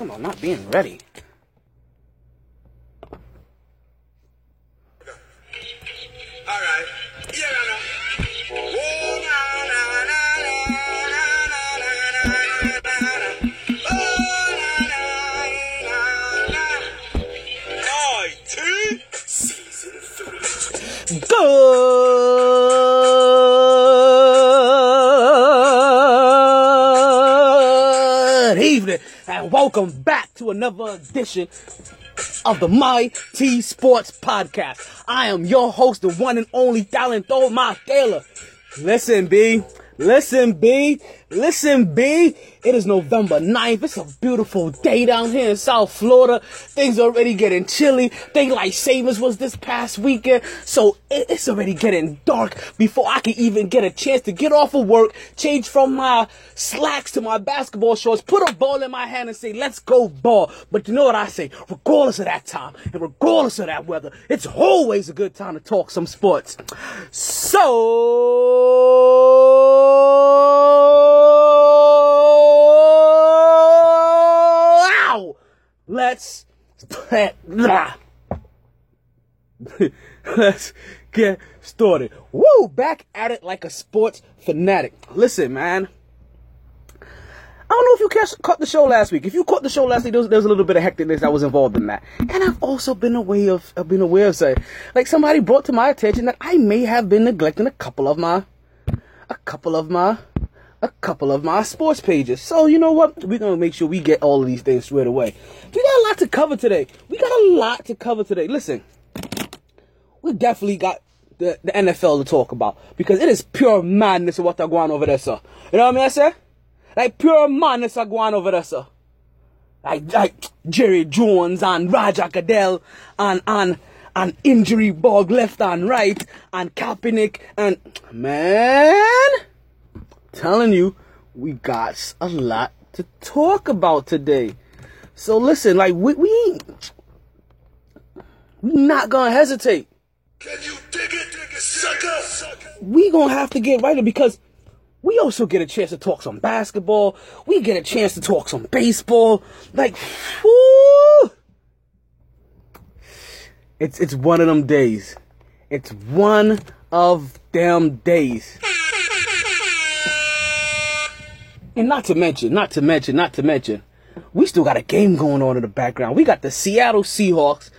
talking about not being ready. All welcome back to another edition of the My T Sports Podcast. I am your host, the one and only Talento Taylor. Listen, B. Listen, B. Listen, B. It is November 9th. It's a beautiful day down here in South Florida. Things are already getting chilly. Like Savers was this past weekend. So it's already getting dark before I can even get a chance to get off of work, change from my slacks to my basketball shorts, put a ball in my hand and say, let's go ball. But you know what I say? Regardless of that time and regardless of that weather, it's always a good time to talk some sports. So, Let's. Let's get started. Woo! Back at it like a sports fanatic. Listen, man. I don't know if you catch, caught the show last week. If you caught the show last week, there was, there was a little bit of hecticness that was involved in that. And I've also been aware of, I've been aware of, say, like somebody brought to my attention that I may have been neglecting a couple of my, a couple of my, a couple of my sports pages. So you know what? We're gonna make sure we get all of these things straight away. We got a lot to cover today. We got a lot to cover today. Listen, we definitely got the, the NFL to talk about because it is pure madness what they're going over there, sir. You know what I mean, say? Like pure madness are going over there, sir. Like, like Jerry Jones and Roger Goodell and and and injury bug left and right and Kaepernick and man, telling you, we got a lot to talk about today. So listen, like we we we not gonna hesitate. Can you dig it, dig it, sucker? we gonna have to get right because we also get a chance to talk some basketball. We get a chance to talk some baseball. Like, whoo! It's it's one of them days. It's one of them days. And not to mention, not to mention, not to mention, we still got a game going on in the background. We got the Seattle Seahawks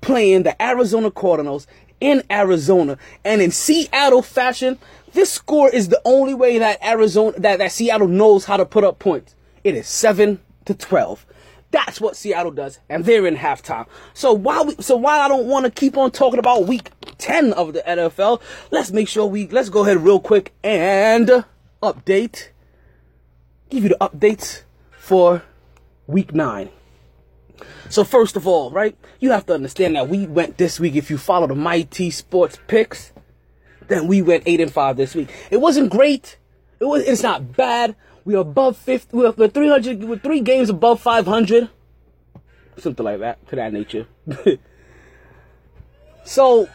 playing the Arizona Cardinals in Arizona. And in Seattle fashion, this score is the only way that Arizona that, that Seattle knows how to put up points. It is 7 to 12. That's what Seattle does, and they're in halftime. So while we, so while I don't want to keep on talking about week 10 of the NFL, let's make sure we let's go ahead real quick and update give you the updates for week nine. So first of all, right, you have to understand that we went this week. If you follow the Mighty Sports picks, then we went eight and five this week. It wasn't great. It was. It's not bad. We're above fifty. We're, we're three hundred. We're three games above five hundred. Something like that, to that nature. so.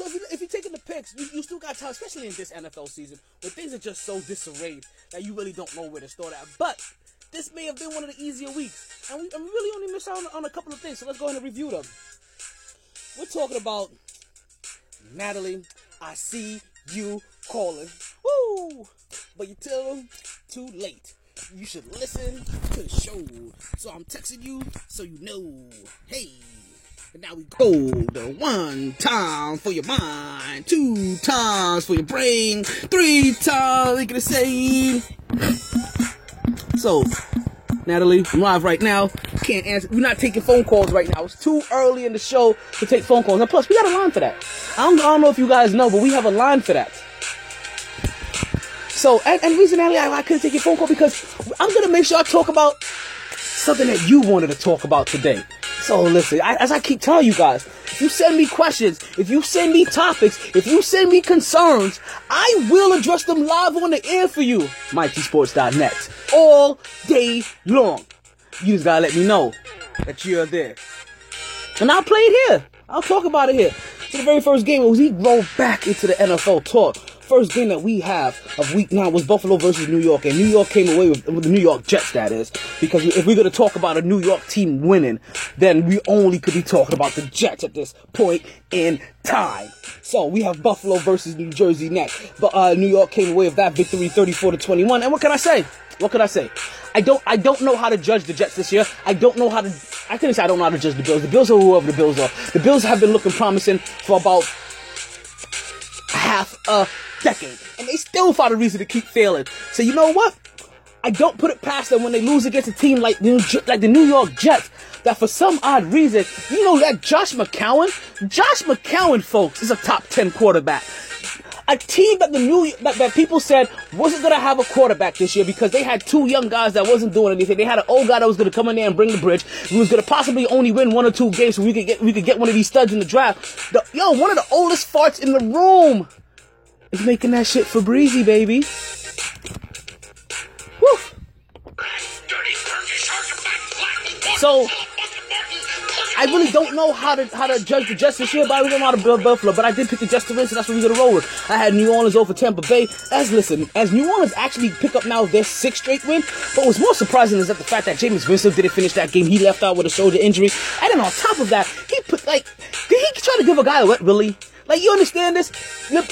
So if, you, if you're taking the picks, you, you still got time, especially in this NFL season, where things are just so disarrayed that you really don't know where to start at. But this may have been one of the easier weeks, and we, and we really only missed out on, on a couple of things. So let's go ahead and review them. We're talking about Natalie. I see you calling. Woo! But you tell them too late. You should listen to the show. So I'm texting you so you know. Hey. Now we the one time for your mind, two times for your brain, three times we gonna say. So, Natalie, I'm live right now. Can't answer. We're not taking phone calls right now. It's too early in the show to take phone calls. And plus, we got a line for that. I don't, I don't know if you guys know, but we have a line for that. So, and, and reason Natalie, I, I couldn't take your phone call because I'm gonna make sure I talk about something that you wanted to talk about today. So listen, I, as I keep telling you guys, if you send me questions, if you send me topics, if you send me concerns, I will address them live on the air for you. MightySports.net all day long. You just gotta let me know that you're there. And I'll play it here. I'll talk about it here. So the very first game was he roll back into the NFL talk. First game that we have of week nine was Buffalo versus New York, and New York came away with, with the New York Jets, that is. Because if we're going to talk about a New York team winning, then we only could be talking about the Jets at this point in time. So we have Buffalo versus New Jersey next. But uh, New York came away with that victory 34 to 21. And what can I say? What can I say? I don't I don't know how to judge the Jets this year. I don't know how to I couldn't say I don't know how to judge the Bills. The Bills are whoever the Bills are. The Bills have been looking promising for about half a decade. And they still find a reason to keep failing. So you know what? I don't put it past them when they lose against a team like the, like the New York Jets that for some odd reason, you know that Josh McCown, Josh McCown, folks, is a top 10 quarterback. A team that the new that, that people said wasn't gonna have a quarterback this year because they had two young guys that wasn't doing anything. They had an old guy that was gonna come in there and bring the bridge. Who was gonna possibly only win one or two games so we could get we could get one of these studs in the draft. The, yo, one of the oldest farts in the room is making that shit for breezy, baby. Woo. So, I really don't know how to how to judge the this year, but I really know how to build Buffalo. But I did pick the to win, so that's what we're gonna roll with. I had New Orleans over Tampa Bay. As listen, as New Orleans actually pick up now their sixth straight win. But what's more surprising is that the fact that Jameis Winston didn't finish that game. He left out with a shoulder injury, and then on top of that, he put like did he try to give a guy a wet willy? Like you understand this? Look,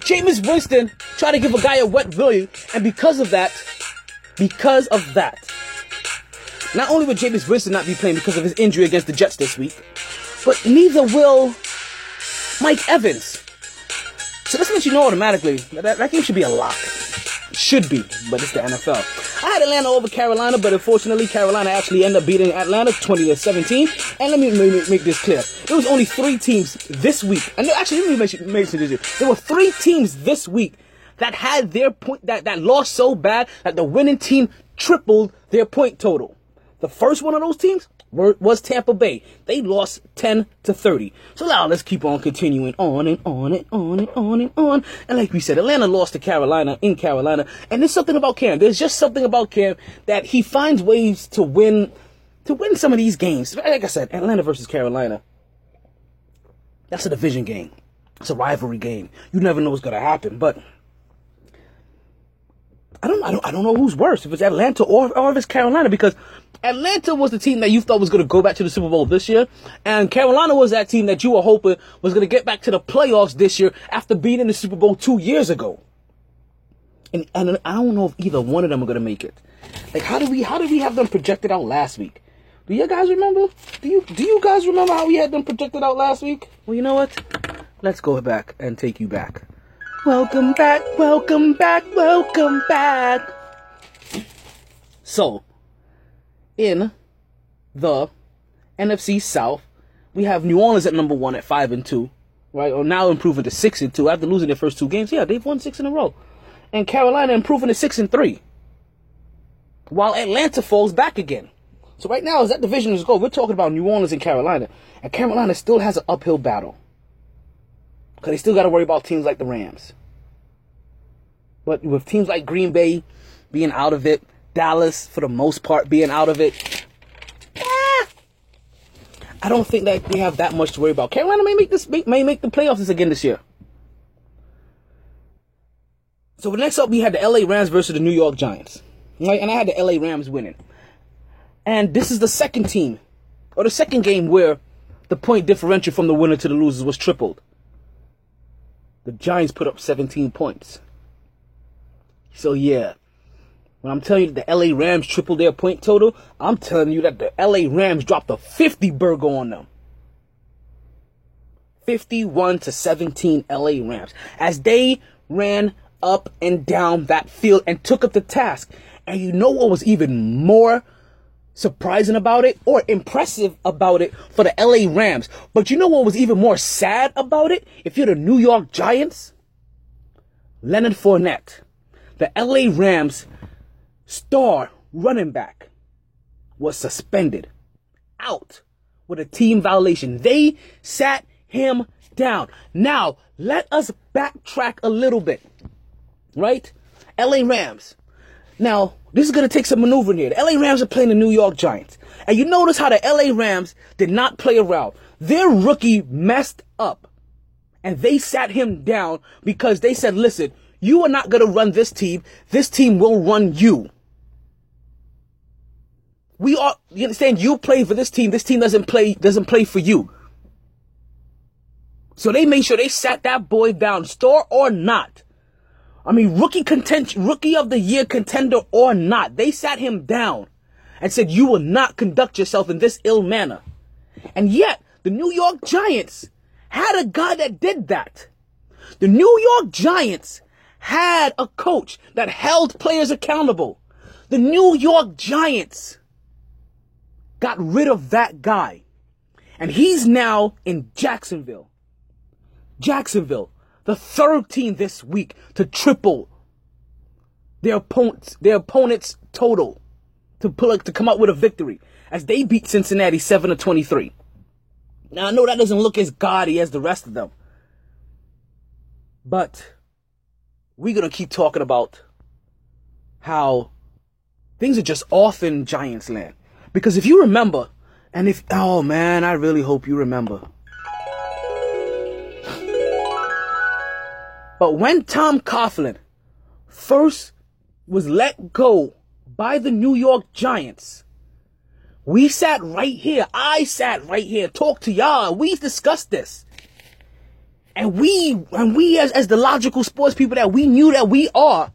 Jameis Winston tried to give a guy a wet willy, and because of that, because of that. Not only will Jameis Winston not be playing because of his injury against the Jets this week, but neither will Mike Evans. So this lets you know automatically that, that game should be a lock. Should be, but it's the NFL. I had Atlanta over Carolina, but unfortunately Carolina actually ended up beating Atlanta 20 to 17. And let me make, this clear. There was only three teams this week. And actually, let me mention, mention this here. There were three teams this week that had their point, that, that lost so bad that the winning team tripled their point total. The first one of those teams was Tampa Bay. They lost 10 to 30. So now let's keep on continuing on and on and on and on and on. And like we said, Atlanta lost to Carolina in Carolina. And there's something about Cam. There's just something about Cam that he finds ways to win, to win some of these games. Like I said, Atlanta versus Carolina. That's a division game. It's a rivalry game. You never know what's going to happen, but I don't, I don't, I don't know who's worse, if it's Atlanta or, or if it's Carolina, because Atlanta was the team that you thought was going to go back to the Super Bowl this year, and Carolina was that team that you were hoping was going to get back to the playoffs this year after beating the Super Bowl two years ago. And, and I don't know if either one of them are going to make it. Like, how do we, how did we have them projected out last week? Do you guys remember? Do you, do you guys remember how we had them projected out last week? Well, you know what? Let's go back and take you back. Welcome back, welcome back, welcome back. So, in the NFC South, we have New Orleans at number one at five and two, right? Or now improving to six and two after losing their first two games. Yeah, they've won six in a row, and Carolina improving to six and three, while Atlanta falls back again. So right now, as that division is go, we're talking about New Orleans and Carolina, and Carolina still has an uphill battle. Because they still got to worry about teams like the Rams. But with teams like Green Bay being out of it, Dallas, for the most part, being out of it, eh, I don't think that they have that much to worry about. Carolina may make this may make the playoffs again this year. So next up, we had the LA Rams versus the New York Giants. Right? And I had the LA Rams winning. And this is the second team, or the second game where the point differential from the winner to the losers was tripled. The Giants put up 17 points. So yeah, when I'm telling you that the LA Rams tripled their point total, I'm telling you that the LA Rams dropped a 50 burger on them. 51 to 17 LA Rams as they ran up and down that field and took up the task. And you know what was even more surprising about it or impressive about it for the LA Rams. But you know what was even more sad about it? If you're the New York Giants, Leonard Fournette, the LA Rams star running back, was suspended out with a team violation. They sat him down. Now, let us backtrack a little bit. Right? LA Rams. Now, this is going to take some maneuvering here. The LA Rams are playing the New York Giants. And you notice how the LA Rams did not play around. Their rookie messed up. And they sat him down because they said, listen, you are not going to run this team. This team will run you. We are, you understand? You play for this team. This team doesn't play, doesn't play for you. So they made sure they sat that boy down, store or not. I mean, rookie content, rookie of the year contender or not. They sat him down and said, you will not conduct yourself in this ill manner. And yet, the New York Giants had a guy that did that. The New York Giants had a coach that held players accountable. The New York Giants got rid of that guy. And he's now in Jacksonville. Jacksonville, the third team this week to triple their opponents, their opponent's total to pull to come out with a victory as they beat Cincinnati 7 to 23. Now I know that doesn't look as gaudy as the rest of them. But we're going to keep talking about how things are just off in Giants land. Because if you remember, and if, oh man, I really hope you remember. But when Tom Coughlin first was let go by the New York Giants, we sat right here. I sat right here, talked to y'all. We discussed this. And we, and we as, as the logical sports people that we knew that we are,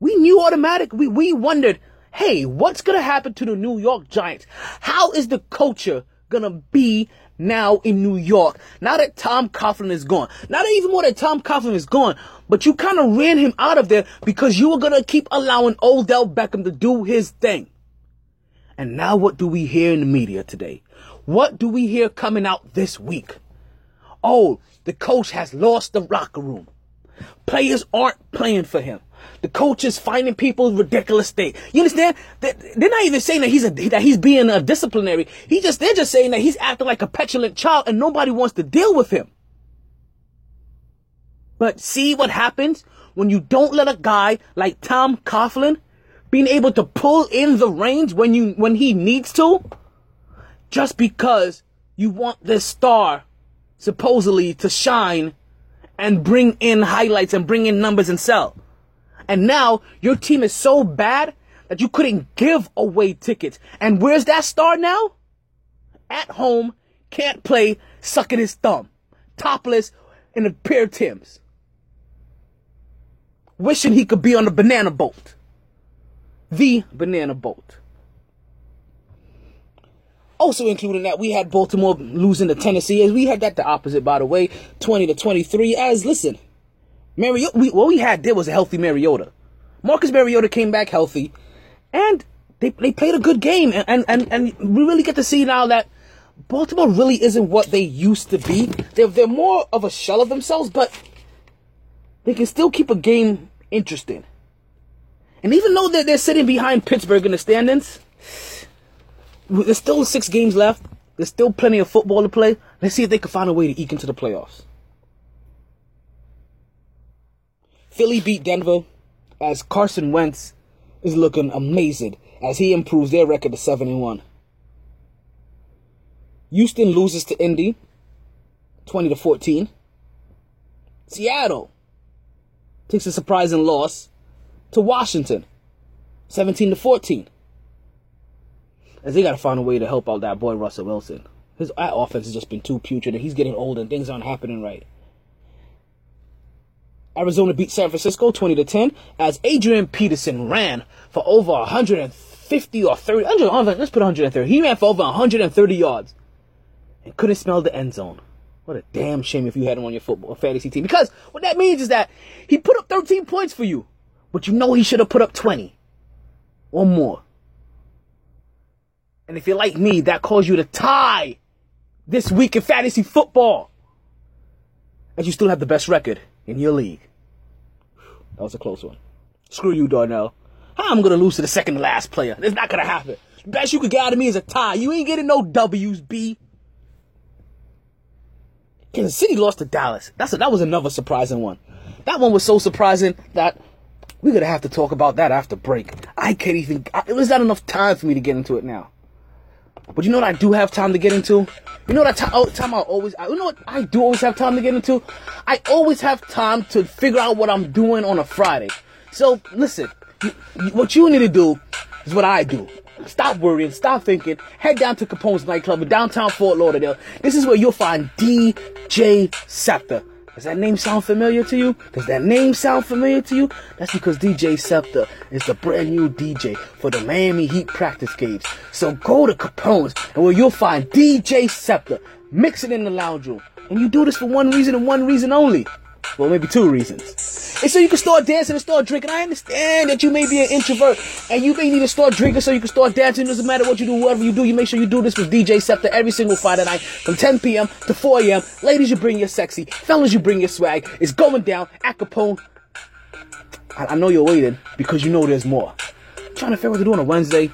we knew automatic. We, we wondered, hey, what's going to happen to the New York Giants? How is the culture going to be now in New York. Now that Tom Coughlin is gone. Not even more that Tom Coughlin is gone, but you kind of ran him out of there because you were going to keep allowing Odell Beckham to do his thing. And now what do we hear in the media today? What do we hear coming out this week? Oh, the coach has lost the locker room. Players aren't playing for him. The coach is finding people ridiculous things. You understand? They're not even saying that he's a, that he's being a disciplinary. He just they're just saying that he's acting like a petulant child and nobody wants to deal with him. But see what happens when you don't let a guy like Tom Coughlin being able to pull in the reins when you when he needs to, just because you want this star supposedly to shine and bring in highlights and bring in numbers and sell. And now your team is so bad that you couldn't give away tickets. And where's that star now? At home, can't play, sucking his thumb, topless in a pair of Tims. Wishing he could be on the banana boat. The banana boat. Also including that, we had Baltimore losing to Tennessee. As we had that the opposite, by the way, 20 to 23. As listen, Mariota, we, what we had there was a healthy Mariota. Marcus Mariota came back healthy, and they, they played a good game. And, and, and, and we really get to see now that Baltimore really isn't what they used to be. They're, they're more of a shell of themselves, but they can still keep a game interesting. And even though they're, they're sitting behind Pittsburgh in the standings, there's still six games left. There's still plenty of football to play. Let's see if they can find a way to eke into the playoffs. Philly beat Denver as Carson Wentz is looking amazing as he improves their record to 7 and 1. Houston loses to Indy 20 to 14. Seattle takes a surprising loss to Washington 17 to 14. As they got to find a way to help out that boy Russell Wilson. His offense has just been too putrid and he's getting old and things aren't happening right. Arizona beat San Francisco 20 to 10 as Adrian Peterson ran for over 150 or 30. let's put 130. He ran for over 130 yards and couldn't smell the end zone. What a damn shame if you had him on your football fantasy team. Because what that means is that he put up 13 points for you, but you know he should have put up 20 or more. And if you're like me, that caused you to tie this week in fantasy football. And you still have the best record in your league. That was a close one. Screw you, Darnell. I'm gonna lose to the second to last player? It's not gonna happen. Best you could get out of me is a tie. You ain't getting no W's, B. Kansas City lost to Dallas. That's a, that was another surprising one. That one was so surprising that we're gonna have to talk about that after break. I can't even. I, it was not enough time for me to get into it now. But you know what I do have time to get into? You know what I t- oh, time I always, you know what I do always have time to get into? I always have time to figure out what I'm doing on a Friday. So listen, you, you, what you need to do is what I do. Stop worrying, stop thinking, head down to Capone's nightclub in downtown Fort Lauderdale. This is where you'll find DJ Scepter. Does that name sound familiar to you? Does that name sound familiar to you? That's because DJ Scepter is the brand new DJ for the Miami Heat practice games. So go to Capone's and where you'll find DJ Scepter. Mix it in the lounge room. And you do this for one reason and one reason only. Well, maybe two reasons. It's so you can start dancing and start drinking. I understand that you may be an introvert and you may need to start drinking so you can start dancing. It doesn't matter what you do, whatever you do, you make sure you do this with DJ Scepter every single Friday night from 10 p.m. to 4 a.m. Ladies, you bring your sexy. Fellas, you bring your swag. It's going down at Capone. I, I know you're waiting because you know there's more. trying to figure out what to do on a Wednesday.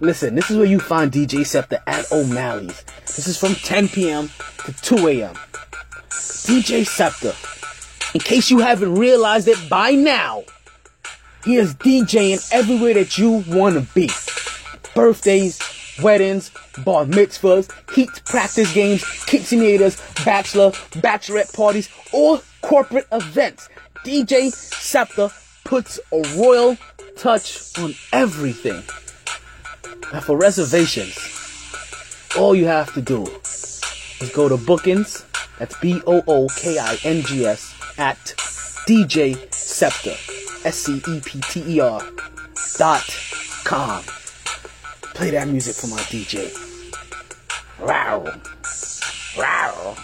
Listen, this is where you find DJ Scepter at O'Malley's. This is from 10 p.m. to 2 a.m. DJ Scepter. In case you haven't realized it by now, he is DJing everywhere that you want to be. Birthdays, weddings, bar mitzvahs, heat practice games, quinceañeras, bachelor, bachelorette parties, or corporate events. DJ Scepter puts a royal touch on everything. And for reservations, all you have to do is go to bookings. That's B O O K I N G S at DJ Scepter, S C E P T E R dot com. Play that music for my DJ. Wow. Wow.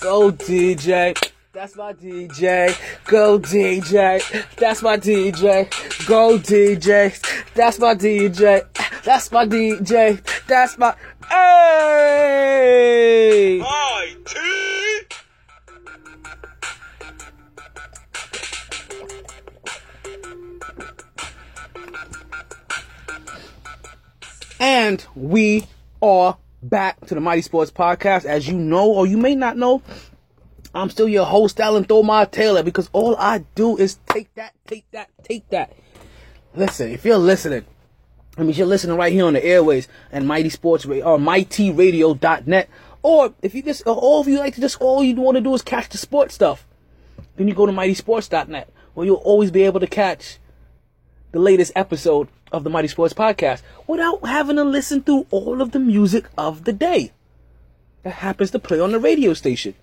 Go DJ. That's my DJ. Go DJ. That's my DJ. Go DJ. That's my DJ. That's my DJ. That's my. Hey! IT! And we are back to the Mighty Sports Podcast. As you know, or you may not know, I'm still your host, Alan Thomar Taylor, because all I do is take that, take that, take that. Listen, if you're listening, I mean, you're listening right here on the airways and Mighty Sports or mightyradio.net. Or if you just, all if you like to just, all you want to do is catch the sports stuff, then you go to mightysports.net, where you'll always be able to catch the latest episode of the Mighty Sports Podcast without having to listen through all of the music of the day that happens to play on the radio station.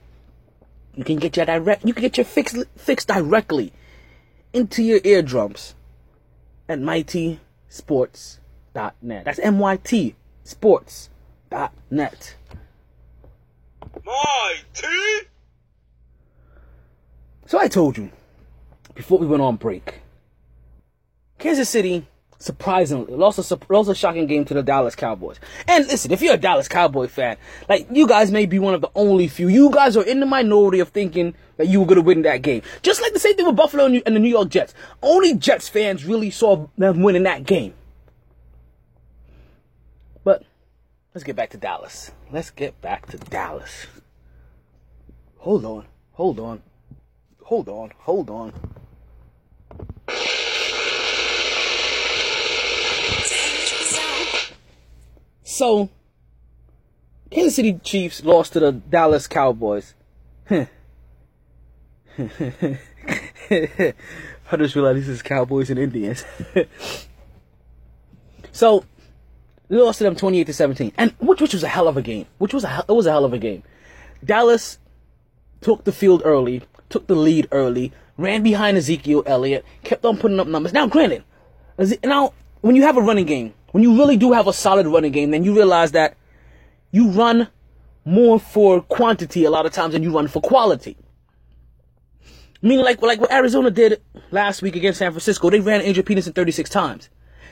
You can get your direct, you can get your fix fix directly into your eardrums at mightysports.net. That's M-Y-T sports.net. IT! So I told you before we went on break, Kansas City surprisingly lost a lost a shocking game to the Dallas Cowboys. And listen, if you're a Dallas Cowboy fan, like you guys may be one of the only few. You guys are in the minority of thinking that you were gonna win that game. Just like the same thing with Buffalo and and the New York Jets. Only Jets fans really saw them winning that game. But let's get back to Dallas. Let's get back to Dallas. Hold on, hold on, hold on, hold on. So, Kansas City Chiefs lost to the Dallas Cowboys. I just realized this is Cowboys and Indians. so, they lost to them 28 to 17, and which which was a hell of a game. Which was a it was a hell of a game. Dallas took the field early, took the lead early, ran behind Ezekiel Elliott, kept on putting up numbers. Now, granted, now when you have a running game, when you really do have a solid running game, then you realize that you run more for quantity a lot of times than you run for quality. I mean, like like what Arizona did last week against San Francisco, they ran Andrew Peterson 36 times.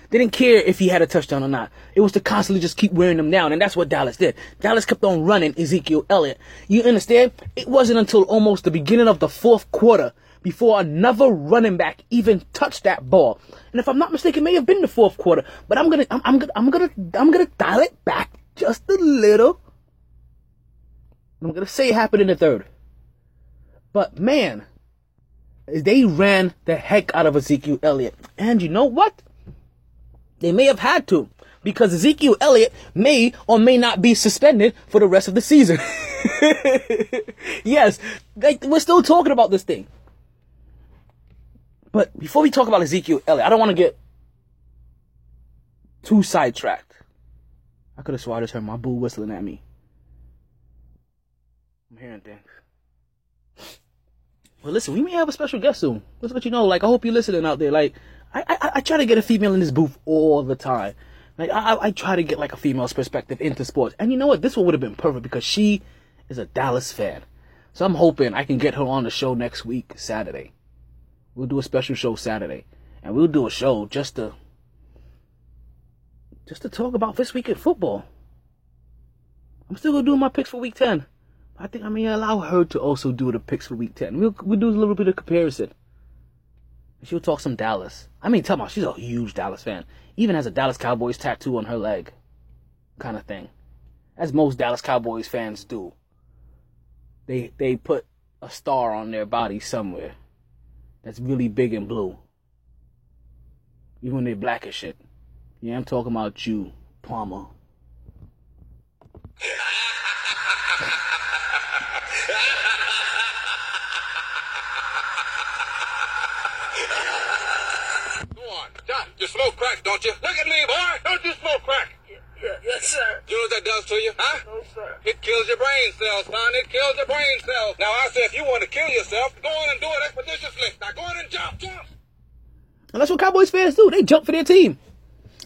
They didn't care if he had a touchdown or not. It was to constantly just keep wearing them down, and that's what Dallas did. Dallas kept on running Ezekiel Elliott. You understand? It wasn't until almost the beginning of the fourth quarter before another running back even touched that ball. And if I'm not mistaken, may have been the fourth quarter. But I'm gonna, I'm, I'm gonna, I'm gonna, I'm gonna dial it back just a little. I'm gonna say it happened in the third. But man, they ran the heck out of Ezekiel Elliott. And you know what? They may have had to. because Ezekiel Elliott may or may not be suspended for the rest of the season. yes, we're still talking about this thing. But before we talk about Ezekiel Elliott, I don't want to get too sidetracked. I could have swore I just heard my boo whistling at me. I'm hearing things. Well, listen, we may have a special guest soon. Let's let you know. Like, I hope you're listening out there. Like, I, I, I try to get a female in this booth all the time. Like, I, I try to get like a female's perspective into sports. And you know what? This one would have been perfect because she is a Dallas fan. So I'm hoping I can get her on the show next week, Saturday. We'll do a special show Saturday, and we'll do a show just to just to talk about this week in football. I'm still gonna do my picks for week ten. I think I may allow her to also do the picks for week ten. We'll we'll do a little bit of comparison. She'll talk some Dallas. I mean, tell me, she's a huge Dallas fan. Even has a Dallas Cowboys tattoo on her leg, kind of thing, as most Dallas Cowboys fans do. They they put a star on their body somewhere that's really big and blue. Even when they're black as shit. Yeah, I'm talking about you, Palmer. Go on. John, you smoke crack, don't you? Look at me, boy. Don't you smoke crack? Yeah, yes, sir. You know what that does to you, huh? No, sir. It kills your brain cells, son. It kills your brain cells. Now, I say if you want to kill yourself, go on and do it expeditiously. Now, go on and jump, jump. And that's what Cowboys fans do. They jump for their team.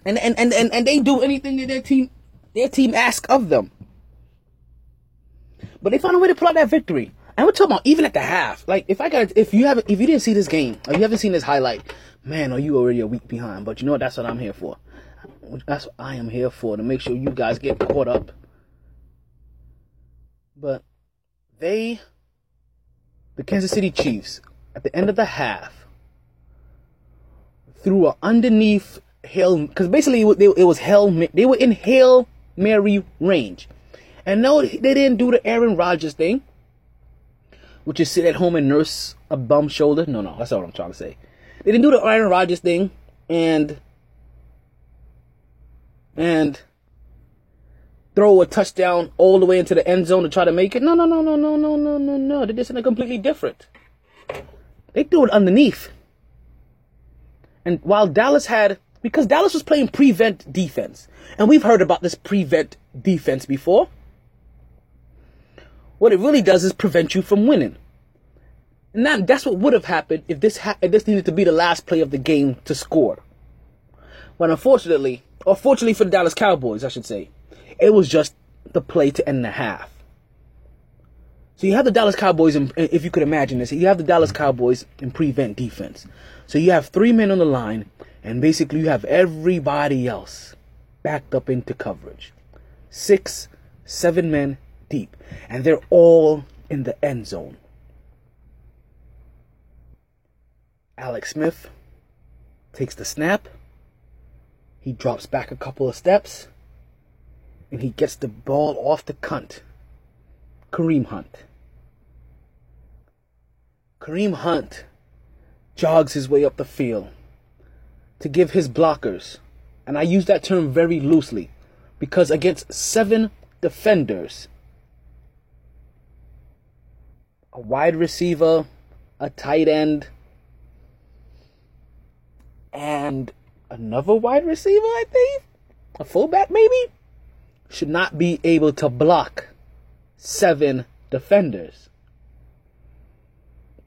And and, and, and, and they do anything that their team their team asks of them. But they found a way to pull out that victory. And we're talking about even at the half. Like if I got if you haven't if you didn't see this game or you haven't seen this highlight, man, are you already a week behind? But you know what? That's what I'm here for. That's what I am here for to make sure you guys get caught up. But they, the Kansas City Chiefs, at the end of the half, threw a underneath hail because basically it, it was hail. They were in hail mary range, and no, they didn't do the Aaron Rodgers thing, which is sit at home and nurse a bum shoulder. No, no, that's not what I'm trying to say. They didn't do the Aaron Rodgers thing, and and throw a touchdown all the way into the end zone to try to make it. No, no, no, no, no, no, no, no, no. They did something completely different. They threw it underneath. And while Dallas had, because Dallas was playing prevent defense, and we've heard about this prevent defense before, what it really does is prevent you from winning. And that, that's what would have happened if this ha- if this needed to be the last play of the game to score. But unfortunately, or fortunately for the Dallas Cowboys, I should say, it was just the play to end the half. So you have the Dallas Cowboys, in, if you could imagine this, you have the Dallas Cowboys in prevent defense. So you have three men on the line, and basically you have everybody else backed up into coverage. Six, seven men deep, and they're all in the end zone. Alex Smith takes the snap. He drops back a couple of steps and he gets the ball off the cunt. Kareem Hunt. Kareem Hunt jogs his way up the field to give his blockers, and I use that term very loosely because against seven defenders, a wide receiver, a tight end, and another wide receiver, I think, a fullback maybe, should not be able to block seven defenders.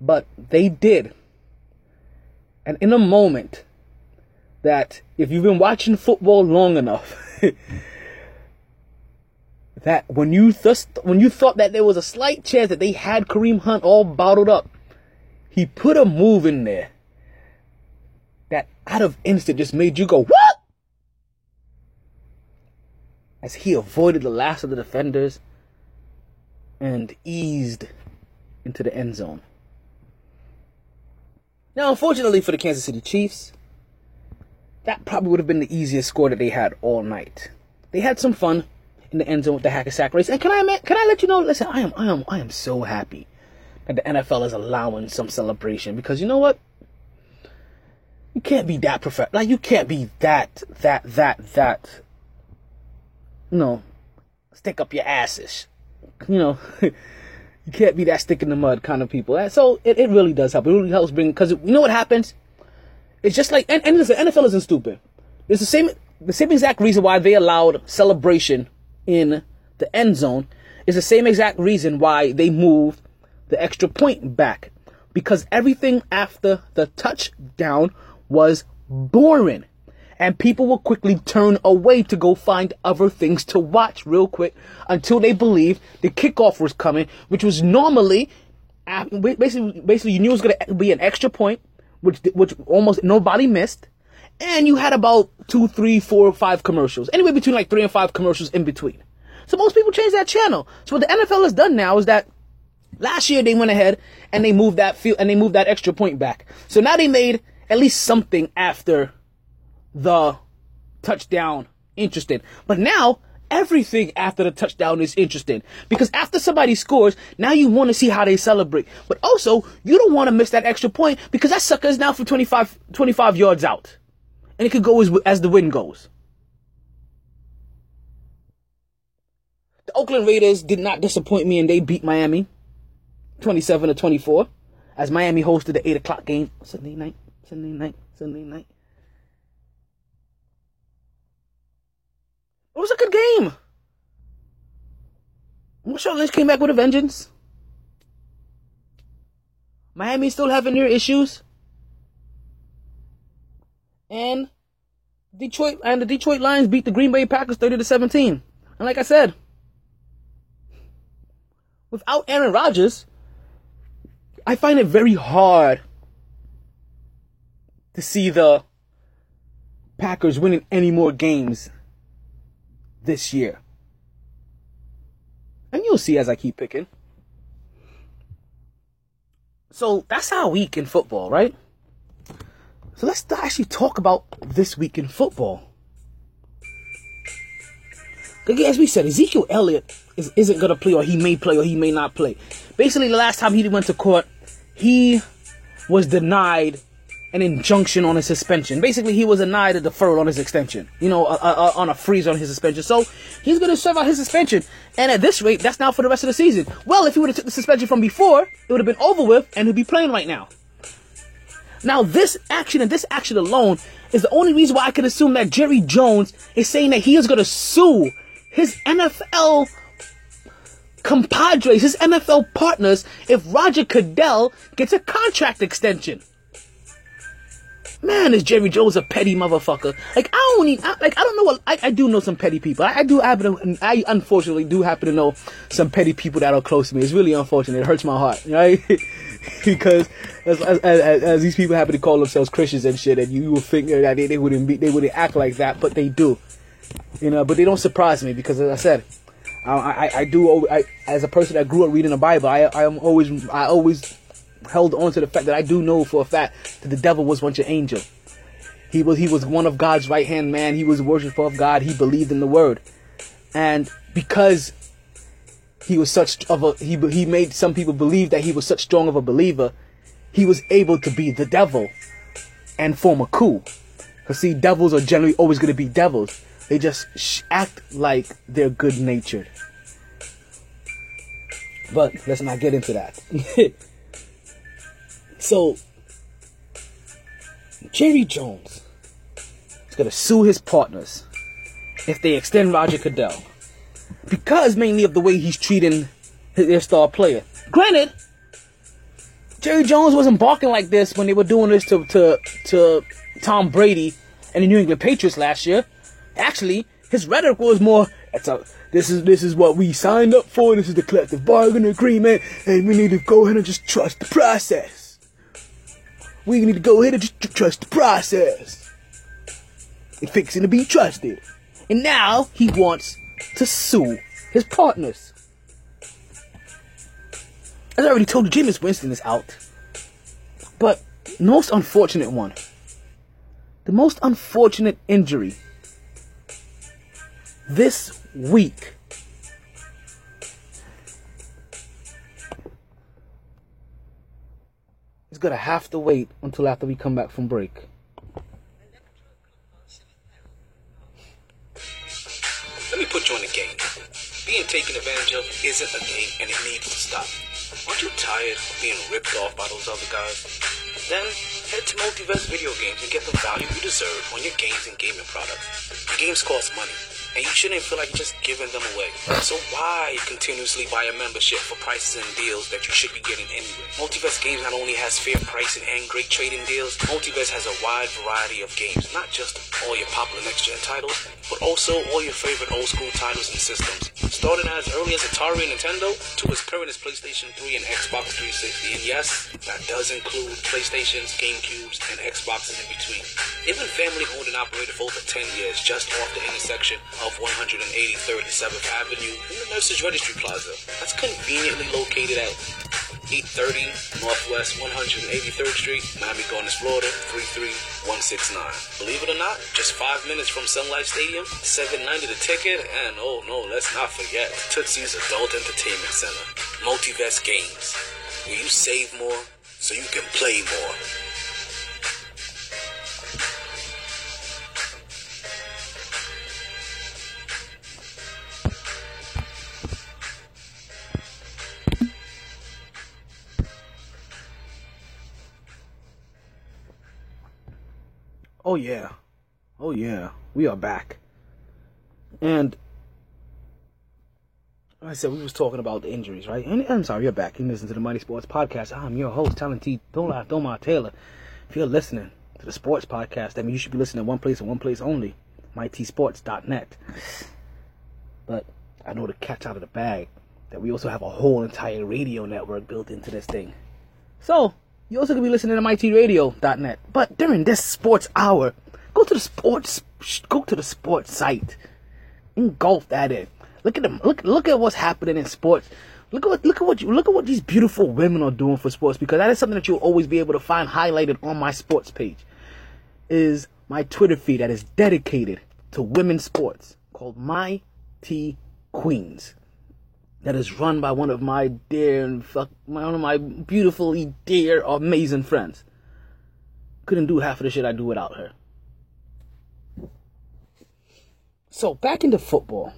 But they did. And in a moment that, if you've been watching football long enough, that when you th- when you thought that there was a slight chance that they had Kareem Hunt all bottled up, he put a move in there out of instant just made you go, what? As he avoided the last of the defenders and eased into the end zone. Now, unfortunately for the Kansas City Chiefs, that probably would have been the easiest score that they had all night. They had some fun in the end zone with the hack and sack race. And can I can I let you know? Listen, I am I am I am so happy that the NFL is allowing some celebration because you know what? You can't be that perfect. Like you can't be that that that that know, stick up your asses. You know, you can't be that stick in the mud kind of people. So it, it really does help. It really helps bring because you know what happens. It's just like and, and listen, NFL isn't stupid. It's the same the same exact reason why they allowed celebration in the end zone is the same exact reason why they moved the extra point back because everything after the touchdown was boring and people will quickly turn away to go find other things to watch real quick until they believe the kickoff was coming, which was normally basically basically you knew it was going to be an extra point, which which almost nobody missed, and you had about two, three, four, five commercials, anywhere between like three and five commercials in between. So most people change that channel. So what the NFL has done now is that last year they went ahead and they moved that field and they moved that extra point back. So now they made at least something after the touchdown interesting. But now everything after the touchdown is interesting because after somebody scores, now you want to see how they celebrate. But also, you don't want to miss that extra point because that sucker is now for 25, 25 yards out. And it could go as, as the wind goes. The Oakland Raiders did not disappoint me and they beat Miami 27 to 24 as Miami hosted the 8 o'clock game Sunday night, Sunday night, Sunday night. It was a good game. Marshawn Lynch came back with a vengeance. Miami still having their issues. And Detroit and the Detroit Lions beat the Green Bay Packers 30 to 17. And like I said, without Aaron Rodgers, I find it very hard to see the Packers winning any more games this year. And you'll see as I keep picking. So that's our week in football, right? So let's actually talk about this week in football. As we said, Ezekiel Elliott is, isn't going to play, or he may play, or he may not play. Basically, the last time he went to court, he was denied an injunction on his suspension. Basically, he was denied a deferral on his extension. You know, a, a, on a freeze on his suspension. So he's going to serve out his suspension. And at this rate, that's now for the rest of the season. Well, if he would have took the suspension from before, it would have been over with, and he'd be playing right now. Now, this action and this action alone is the only reason why I could assume that Jerry Jones is saying that he is going to sue his NFL compadres, his NFL partners, if Roger Goodell gets a contract extension. Man, is Jerry Jones a petty motherfucker? Like I don't even, I, like I don't know what I, I do know some petty people. I, I do happen to, I unfortunately do happen to know some petty people that are close to me. It's really unfortunate. It hurts my heart, right? because as, as, as, as, these people happen to call themselves Christians and shit, and you would think that they, they wouldn't be, they wouldn't act like that, but they do, you know. But they don't surprise me because, as I said, I, I, I do. I, as a person that grew up reading the Bible, I, I am always, I always held on to the fact that I do know for a fact that the devil was once an angel. He was he was one of God's right hand man. He was a worshiper of God. He believed in the word, and because he was such of a he he made some people believe that he was such strong of a believer, he was able to be the devil and form a coup. Cause see, devils are generally always going to be devils. They just act like they're good natured. But let's not get into that. So, Jerry Jones is to sue his partners if they extend Roger Goodell because mainly of the way he's treating their star player. Granted, Jerry Jones wasn't barking like this when they were doing this to, to, to Tom Brady and the New England Patriots last year. Actually, his rhetoric was more, it's a, this is this is what we signed up for, this is the collective bargaining agreement, and we need to go ahead and just trust the process. We need to go ahead and just trust the process. And fixing to be trusted. And now he wants to sue his partners. As I already told you, Jameis Winston is out. But the most unfortunate one. The most unfortunate injury this week gonna have to wait until after we come back from break. Let me put you in a game. Being taken advantage of isn't a game and it needs to stop. Aren't you tired of being ripped off by those other guys? Then head to Multiverse Video Games and get the value you deserve on your games and gaming products. Games cost money, and you shouldn't feel like just giving them away. So why continuously buy a membership for prices and deals that you should be getting anyway? Multiverse Games not only has fair pricing and great trading deals, Multiverse has a wide variety of games, not just all your popular next-gen titles, but also all your favorite old-school titles and systems. Starting as early as Atari and Nintendo to as current as PlayStation 3 and Xbox 360. And yes, that does include PlayStations, GameCubes, and Xboxes in between. They've been family owned and operated for over 10 years just off the intersection of 183rd and 7th Avenue in the Nurses Registry Plaza. That's conveniently located at 830 Northwest 183rd Street, Miami Gardens, Florida 33169. Believe it or not, just five minutes from Sun Life Stadium, 790 the ticket, and oh no, let's not forget Tootsie's Adult Entertainment Center, Multiverse Games, where you save more so you can play more. Oh yeah. Oh yeah. We are back. And like I said we was talking about the injuries, right? And I'm sorry, you're back. You listen to the Mighty Sports Podcast. I'm your host, Talent T. Laugh, Domar Taylor. If you're listening to the sports podcast, I mean you should be listening to one place and one place only. MyTSports.net. But I know the catch out of the bag that we also have a whole entire radio network built into this thing. So you also can be listening to MyTRadio.net. But during this sports hour, go to the sports go to the sports site. Engulf that in. Look at them. Look look at what's happening in sports. Look at what look at what you look at what these beautiful women are doing for sports because that is something that you'll always be able to find highlighted on my sports page. Is my Twitter feed that is dedicated to women's sports called My T Queens that is run by one of my dear and fuck, one of my beautifully dear, amazing friends. Couldn't do half of the shit I do without her. So back into football.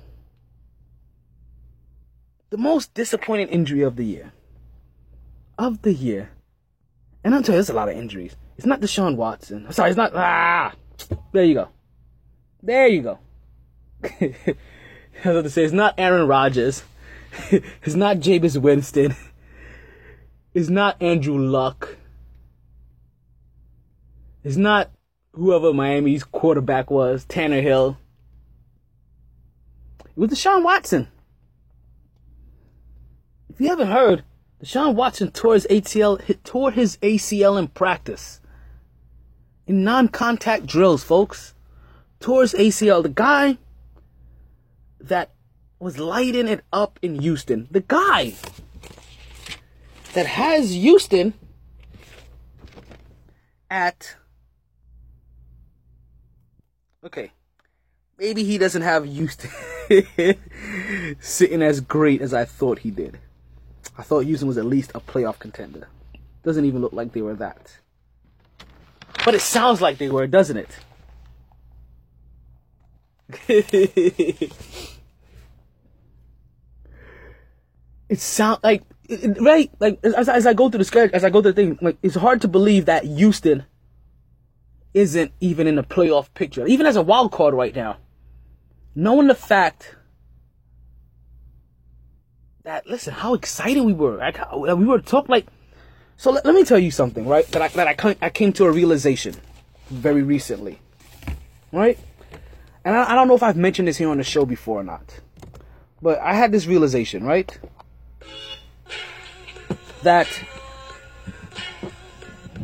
The most disappointing injury of the year. Of the year. And I'll tell you, there's a lot of injuries. It's not Deshaun Watson. Sorry, it's not. Ah! There you go. There you go. I was about to say, it's not Aaron Rodgers. it's not Jameis Winston. It's not Andrew Luck. It's not whoever Miami's quarterback was, Tannehill. It was Deshaun Watson. If you haven't heard, Deshaun Watson tore his ACL, tore his ACL in practice. In non-contact drills, folks. Tore his ACL. The guy that was lighting it up in Houston. The guy that has Houston at okay maybe he doesn't have Houston sitting as great as I thought he did. I thought Houston was at least a playoff contender. Doesn't even look like they were that. But it sounds like they were, doesn't it? it sound like it, right like as, as I go through the schedule, as I go through the thing, like it's hard to believe that Houston isn't even in the playoff picture, even as a wild card right now. Knowing the fact that listen, how excited we were, like, we were talking like. So let, let me tell you something, right? That I that I, I came to a realization very recently, right? And I, I don't know if I've mentioned this here on the show before or not, but I had this realization, right? That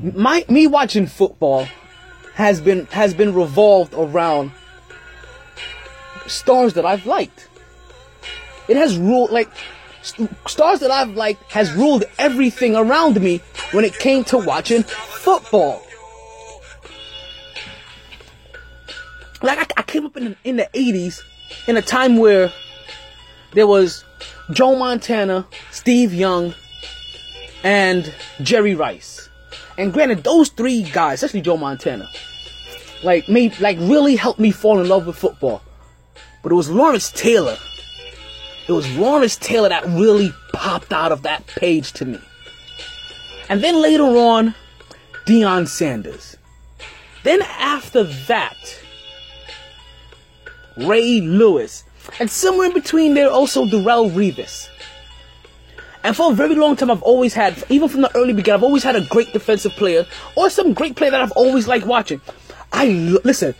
my me watching football has been has been revolved around stars that I've liked. It has ruled like stars that I've liked has ruled everything around me when it came to watching football. Like I, I came up in the, in the 80s in a time where there was Joe Montana, Steve Young, and Jerry Rice. And granted, those three guys, especially Joe Montana, like made like really helped me fall in love with football. But it was Lawrence Taylor. It was Lawrence Taylor that really popped out of that page to me. And then later on, Deion Sanders. Then after that, Ray Lewis. And somewhere in between there also Darrelle Revis. And for a very long time, I've always had, even from the early beginning, I've always had a great defensive player or some great player that I've always liked watching. I listen,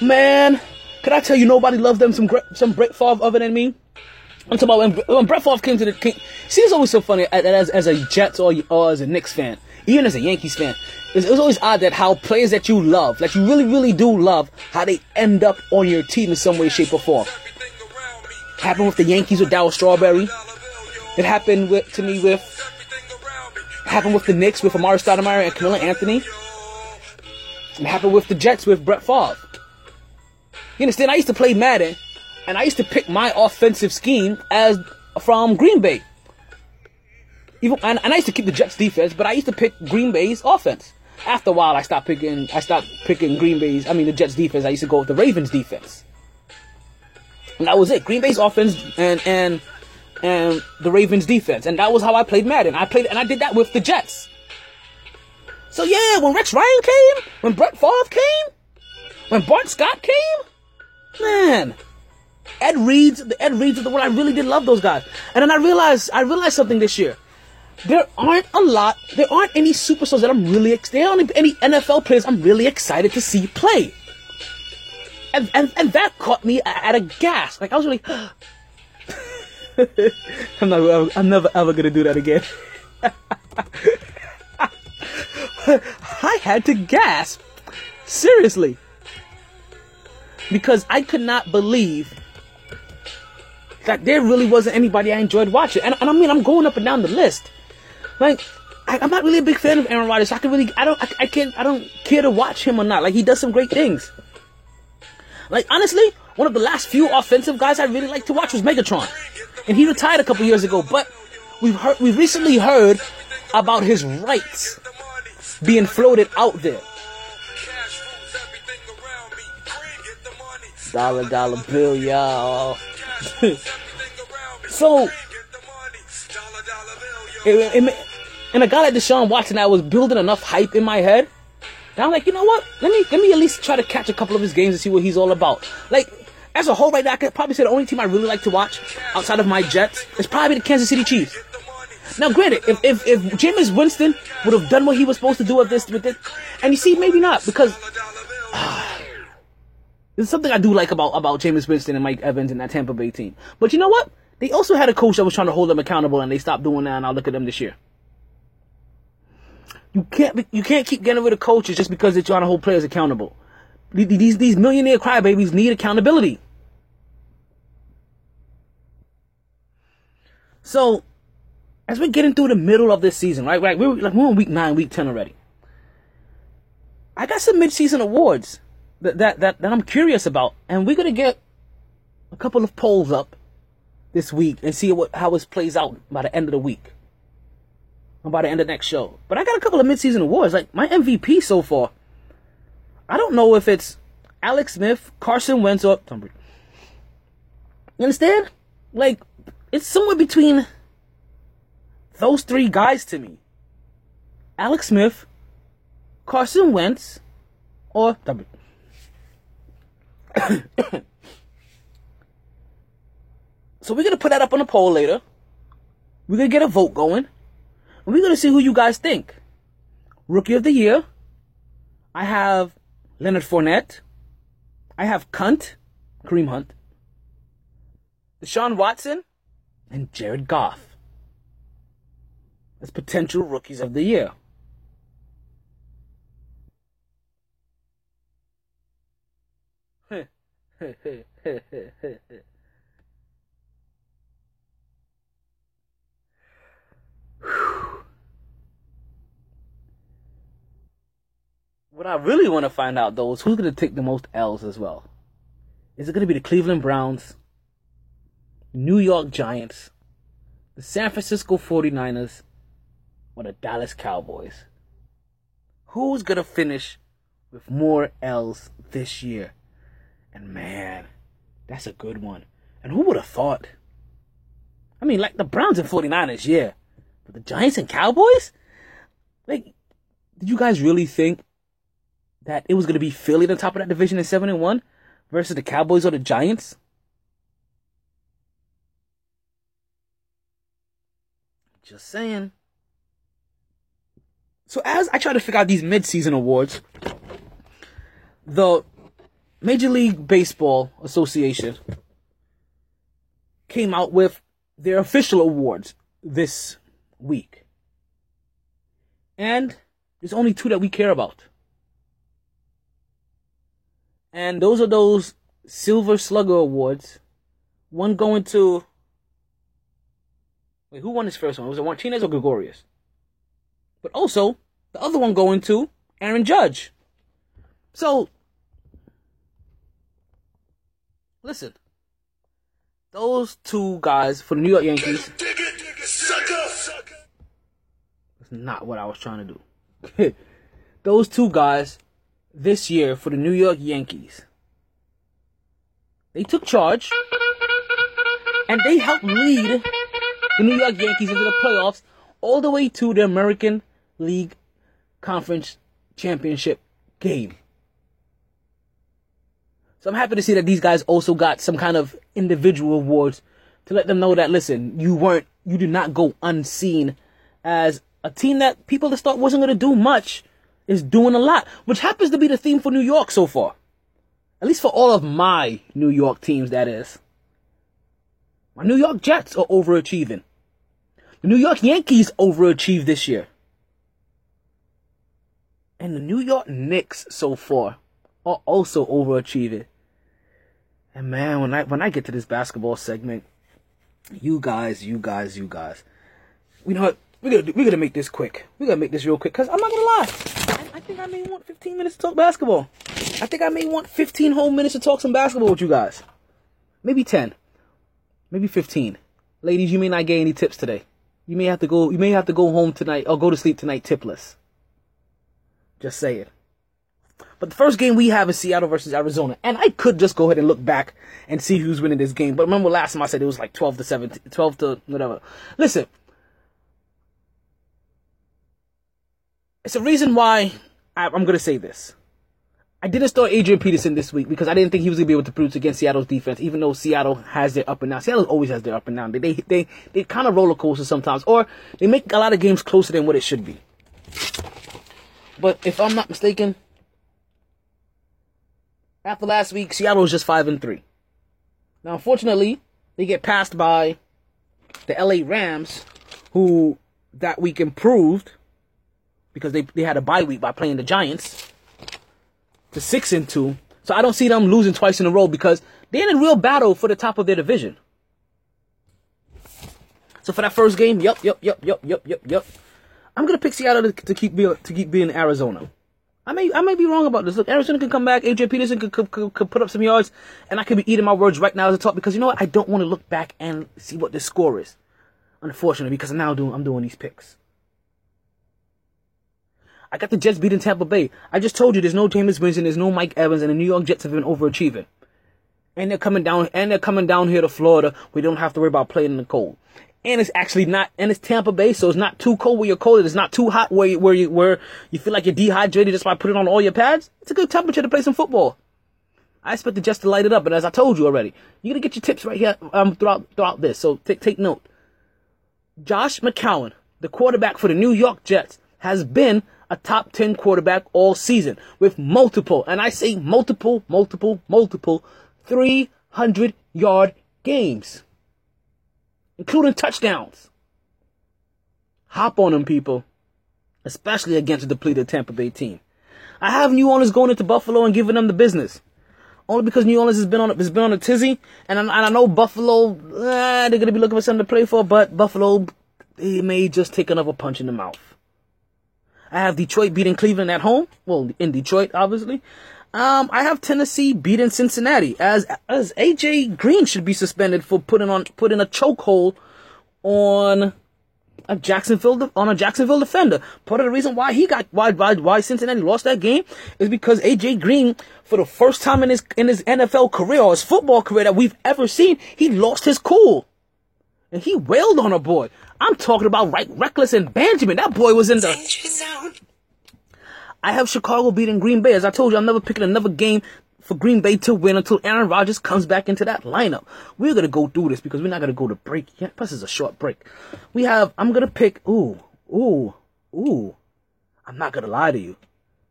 man. Can I tell you, nobody loved them some some Brett Favre other than me. I'm talking about when, when Brett Favre came to the King. See, it's always so funny as, as a Jets or, or as a Knicks fan, even as a Yankees fan. It's, it's always odd that how players that you love, that you really, really do love, how they end up on your team in some way, shape, or form. Happened with the Yankees with Darryl Strawberry. It happened with to me with happened with the Knicks with Amar'e Stoudemire and Carmelo Anthony. It happened with the Jets with Brett Favre. You understand? I used to play Madden, and I used to pick my offensive scheme as from Green Bay. Even and, and I used to keep the Jets defense, but I used to pick Green Bay's offense. After a while, I stopped picking. I stopped picking Green Bay's. I mean, the Jets defense. I used to go with the Ravens defense. And that was it. Green Bay's offense and and and the Ravens defense. And that was how I played Madden. I played, and I did that with the Jets. So yeah, when Rex Ryan came, when Brett Favre came, when Bart Scott came, man, Ed Reed's, the Ed Reed's of the world, I really did love those guys. And then I realized, I realized something this year. There aren't a lot, there aren't any superstars that I'm really, there aren't any NFL players I'm really excited to see play. And, and, and that caught me at a gas. Like, I was really, I'm not. I'm never ever gonna do that again. I had to gasp, seriously, because I could not believe that there really wasn't anybody I enjoyed watching. And, and I mean, I'm going up and down the list. Like, I, am not really a big fan of Aaron Rodgers. I can really, I don't, I, I can't, I don't care to watch him or not. Like, he does some great things. Like, honestly, one of the last few offensive guys I really like to watch was Megatron and he retired a couple years ago. But we've heard, we recently heard about his rights being floated out there. Dollar dollar bill, y'all. so, it, it, and a guy like Deshaun Watson, I was building enough hype in my head. And I'm like, you know what? Let me let me at least try to catch a couple of his games and see what he's all about. Like as a whole right now, I could probably say the only team I really like to watch outside of my Jets is probably the Kansas City Chiefs. Now, granted, if if, if Jameis Winston would have done what he was supposed to do with this, with this, and you see, maybe not because uh, there's something I do like about about Jameis Winston and Mike Evans and that Tampa Bay team. But you know what? They also had a coach that was trying to hold them accountable, and they stopped doing that. And I'll look at them this year. You can't you can't keep getting rid of coaches just because they're trying to hold players accountable. These these millionaire crybabies need accountability. So, as we're getting through the middle of this season, right? Right, we're like we're on week nine, week ten already. I got some mid-season awards that that that, that I'm curious about, and we're gonna get a couple of polls up this week and see what how it plays out by the end of the week. Or by the end of next show. But I got a couple of mid-season awards. Like my MVP so far. I don't know if it's Alex Smith, Carson Wentz, or Tom Brady. You understand? Like it's somewhere between those three guys to me. Alex Smith, Carson Wentz, or so we're gonna put that up on a poll later. We're gonna get a vote going. And we're gonna see who you guys think. Rookie of the year. I have Leonard Fournette. I have Cunt, Kareem Hunt. Deshaun Watson and Jared Goff as potential rookies of the year. what I really want to find out though is who's going to take the most L's as well. Is it going to be the Cleveland Browns? New York Giants, the San Francisco 49ers, or the Dallas Cowboys? Who's going to finish with more L's this year? And man, That's a good one. And who would have thought? I mean, like the Browns and 49ers, yeah. But the Giants and Cowboys? Like, did you guys really think that it was going to be Philly the top of that division at 7 and 1 versus the Cowboys or the Giants? Just saying. So as I try to figure out these mid-season awards, the Major League Baseball Association came out with their official awards this week. And there's only two that we care about. And those are those Silver Slugger Awards. One going to. Wait, who won this first one? Was it Martinez or Gregorius? But also, the other one going to Aaron Judge. So, listen. Those two guys for the New York Yankees. That's not what I was trying to do. Those two guys this year for the New York Yankees. They took charge and they helped lead the New York Yankees into the playoffs all the way to the American League Conference Championship game. So I'm happy to see that these guys also got some kind of individual awards to let them know that listen, you weren't, you did not go unseen as a team that people that thought wasn't going to do much is doing a lot, which happens to be the theme for New York so far. At least for all of my New York teams, that is. My New York Jets are overachieving. The New York Yankees overachieved this year. And the New York Knicks so far are also overachieving. And man, when I when I get to this basketball segment, you guys, you guys, you guys, you know what? We're gonna we're gonna make this quick. We're gonna make this real quick because I'm not gonna lie. I, I think I may want 15 minutes to talk basketball. I think I may want 15 whole minutes to talk some basketball with you guys. Maybe 10. Maybe 15. Ladies, you may not get any tips today. You may have to go. You may have to go home tonight or go to sleep tonight tipless. Just say it. But the first game we have is Seattle versus Arizona. And I could just go ahead and look back and see who's winning this game. But remember last time I said it was like 12 to 17, 12 to whatever. Listen. It's a reason why I, I'm going to say this. I didn't start Adrian Peterson this week because I didn't think he was gonna be able to produce against Seattle's defense, even though Seattle has their up and down. Seattle always has their up and down. They they they, they kind of roller coaster sometimes, or they make a lot of games closer than what it should be. But if I'm not mistaken, after last week, Seattle was just five and three. Now, unfortunately, they get passed by the LA Rams, who that week improved because they they had a bye week by playing the Giants to six and two. So I don't see them losing twice in a row because they're in a real battle for the top of their division. So for that first game, yep, yep, yep, yep, yep, yep, yup. I'm gonna pick Seattle to, keep being to keep being Arizona. I may I may be wrong about this. Look, Arizona can come back. AJ Peterson could, could, could, could put up some yards, and I could be eating my words right now as I talk because you know what? I don't want to look back and see what the score is. Unfortunately, because now doing I'm doing these picks. I got the Jets beating Tampa Bay. I just told you there's no Jameis Winston, there's no Mike Evans, and the New York Jets have been overachieving. And they're coming down and they're coming down here to Florida. We don't have to worry about playing in the cold. And it's actually not and it's Tampa Bay, so it's not too cold where you're cold. It's not too hot where you, where you where you feel like you're dehydrated just by putting on all your pads. It's a good temperature to play some football. I expect the Jets to light it up, and as I told you already, you're gonna get your tips right here um throughout throughout this. So take take note. Josh McCown, the quarterback for the New York Jets, has been a top 10 quarterback all season with multiple, and I say multiple, multiple, multiple 300 yard games, including touchdowns. Hop on them, people, especially against a depleted Tampa Bay team. I have New Orleans going into Buffalo and giving them the business. Only because New Orleans has been on has been on a tizzy, and I, and I know Buffalo eh, they're gonna be looking for something to play for, but Buffalo they may just take another punch in the mouth. I have Detroit beating Cleveland at home. Well, in Detroit, obviously. Um, I have Tennessee beating Cincinnati as as AJ Green should be suspended for putting on putting a chokehold on a Jacksonville on a Jacksonville defender. Part of the reason why he got why why why Cincinnati lost that game is because AJ Green, for the first time in his in his NFL career or his football career that we've ever seen, he lost his cool. And he wailed on a boy. I'm talking about right reckless and Benjamin. That boy was in the Danger zone. I have Chicago beating Green Bay. As I told you, I'm never picking another game for Green Bay to win until Aaron Rodgers comes back into that lineup. We're gonna go through this because we're not gonna go to break yet. Plus, it's a short break. We have. I'm gonna pick. Ooh, ooh, ooh. I'm not gonna lie to you.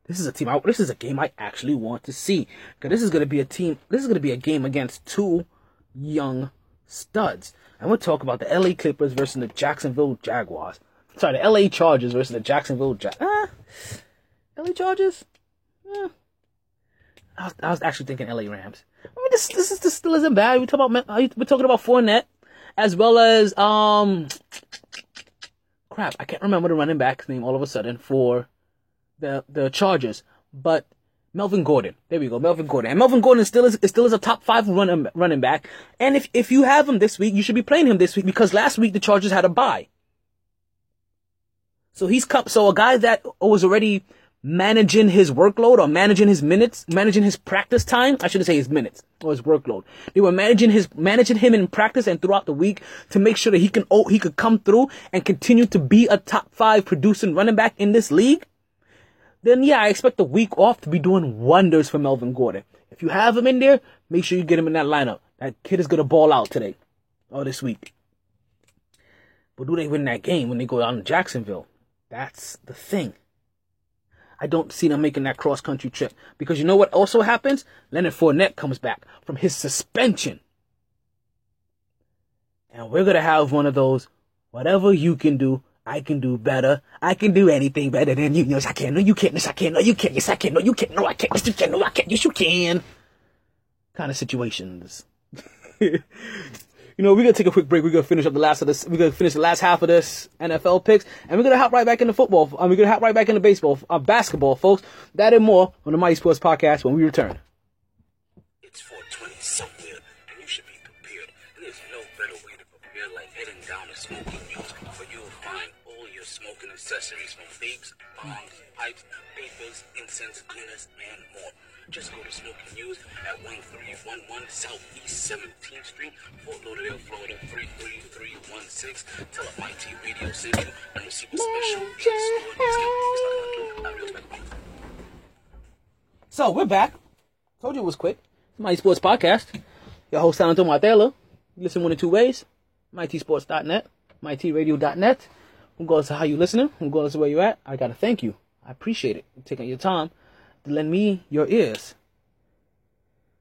This is a team. I, this is a game I actually want to see. Cause this is gonna be a team. This is gonna be a game against two young studs. And we'll talk about the LA Clippers versus the Jacksonville Jaguars. Sorry, the LA Chargers versus the Jacksonville Jag. Ah, LA Chargers. I was, I was actually thinking LA Rams. I mean, this this is this still isn't bad. We talk about we're talking about Fournette as well as um crap. I can't remember the running back's name all of a sudden for the the Chargers, but Melvin Gordon. There we go, Melvin Gordon. And Melvin Gordon still is still is a top five running um, running back. And if if you have him this week, you should be playing him this week because last week the Chargers had a bye. So he's come. So a guy that was already managing his workload or managing his minutes, managing his practice time. I shouldn't say his minutes or his workload. They were managing his managing him in practice and throughout the week to make sure that he can oh he could come through and continue to be a top five producing running back in this league. Then yeah, I expect the week off to be doing wonders for Melvin Gordon. If you have him in there, make sure you get him in that lineup. That kid is gonna ball out today or this week. But do they win that game when they go down to Jacksonville? That's the thing. I don't see them making that cross country trip because you know what also happens? Leonard Fournette comes back from his suspension. And we're going to have one of those, whatever you can do, I can do better. I can do anything better than you. Yes, I can. No, you can't. Yes, I can. No, you can't. Yes, I can. No, you can't. No, I can't. Yes, you can. No, I can't. Yes, you can. Kind of situations. You know, we're gonna take a quick break. We're gonna finish up the last of this. We're gonna finish the last half of this NFL picks, and we're gonna hop right back into football. And we're gonna hop right back into baseball, uh, basketball, folks. That and more on the Mighty Sports Podcast when we return. Accessories from vapes, bongs, pipes, papers, incense, cleaners, and more. Just go to Smoking News at 1311 Southeast 17th Street, Fort Lauderdale, Florida 33316. Tell them Mighty Radio sent you and receive a special in-store discount. It's not gonna do. I really expect it. So we're back. Told you it was quick. It's Mighty Sports Podcast. Your host, Santo Martelo. You listen one of two ways. MyTSports.net, MyTRadio.net. Regardless of how you listening, regardless of where you're at, I gotta thank you. I appreciate it. Taking your time to lend me your ears.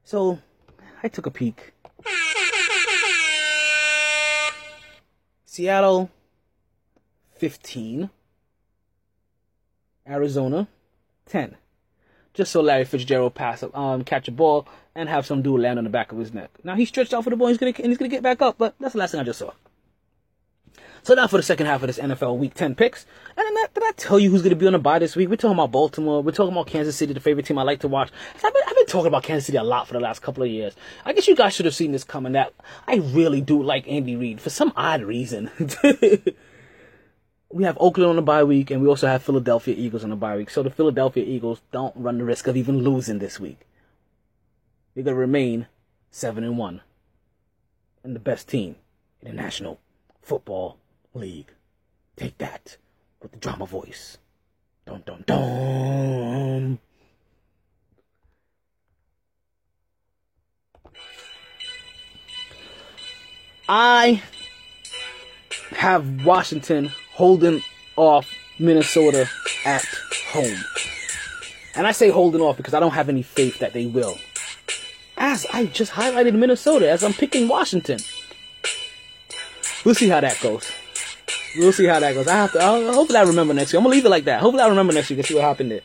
So, I took a peek. Seattle, 15. Arizona, 10 just so Larry Fitzgerald pass um, catch a ball and have some dude land on the back of his neck. Now he stretched out for the ball, he's gonna and he's gonna get back up, but that's the last thing I just saw. So now for the second half of this NFL Week 10 picks, and then did I tell you who's gonna be on the bye this week? We're talking about Baltimore, we're talking about Kansas City, the favorite team I like to watch. I've been, I've been talking about Kansas City a lot for the last couple of years. I guess you guys should have seen this coming. That I really do like Andy Reid for some odd reason. we have Oakland on the bye week, and we also have Philadelphia Eagles on the bye week. So the Philadelphia Eagles don't run the risk of even losing this week. They're gonna remain seven and one, and the best team in the National Football League. Take that with the drama voice. Dun dun dun. I have Washington holding off Minnesota at home. And I say holding off because I don't have any faith that they will. As I just highlighted Minnesota as I'm picking Washington. We'll see how that goes. We'll see how that goes. I have to. I'll, hopefully, I remember next week. I'm gonna leave it like that. Hopefully, I remember next week and see what happened there.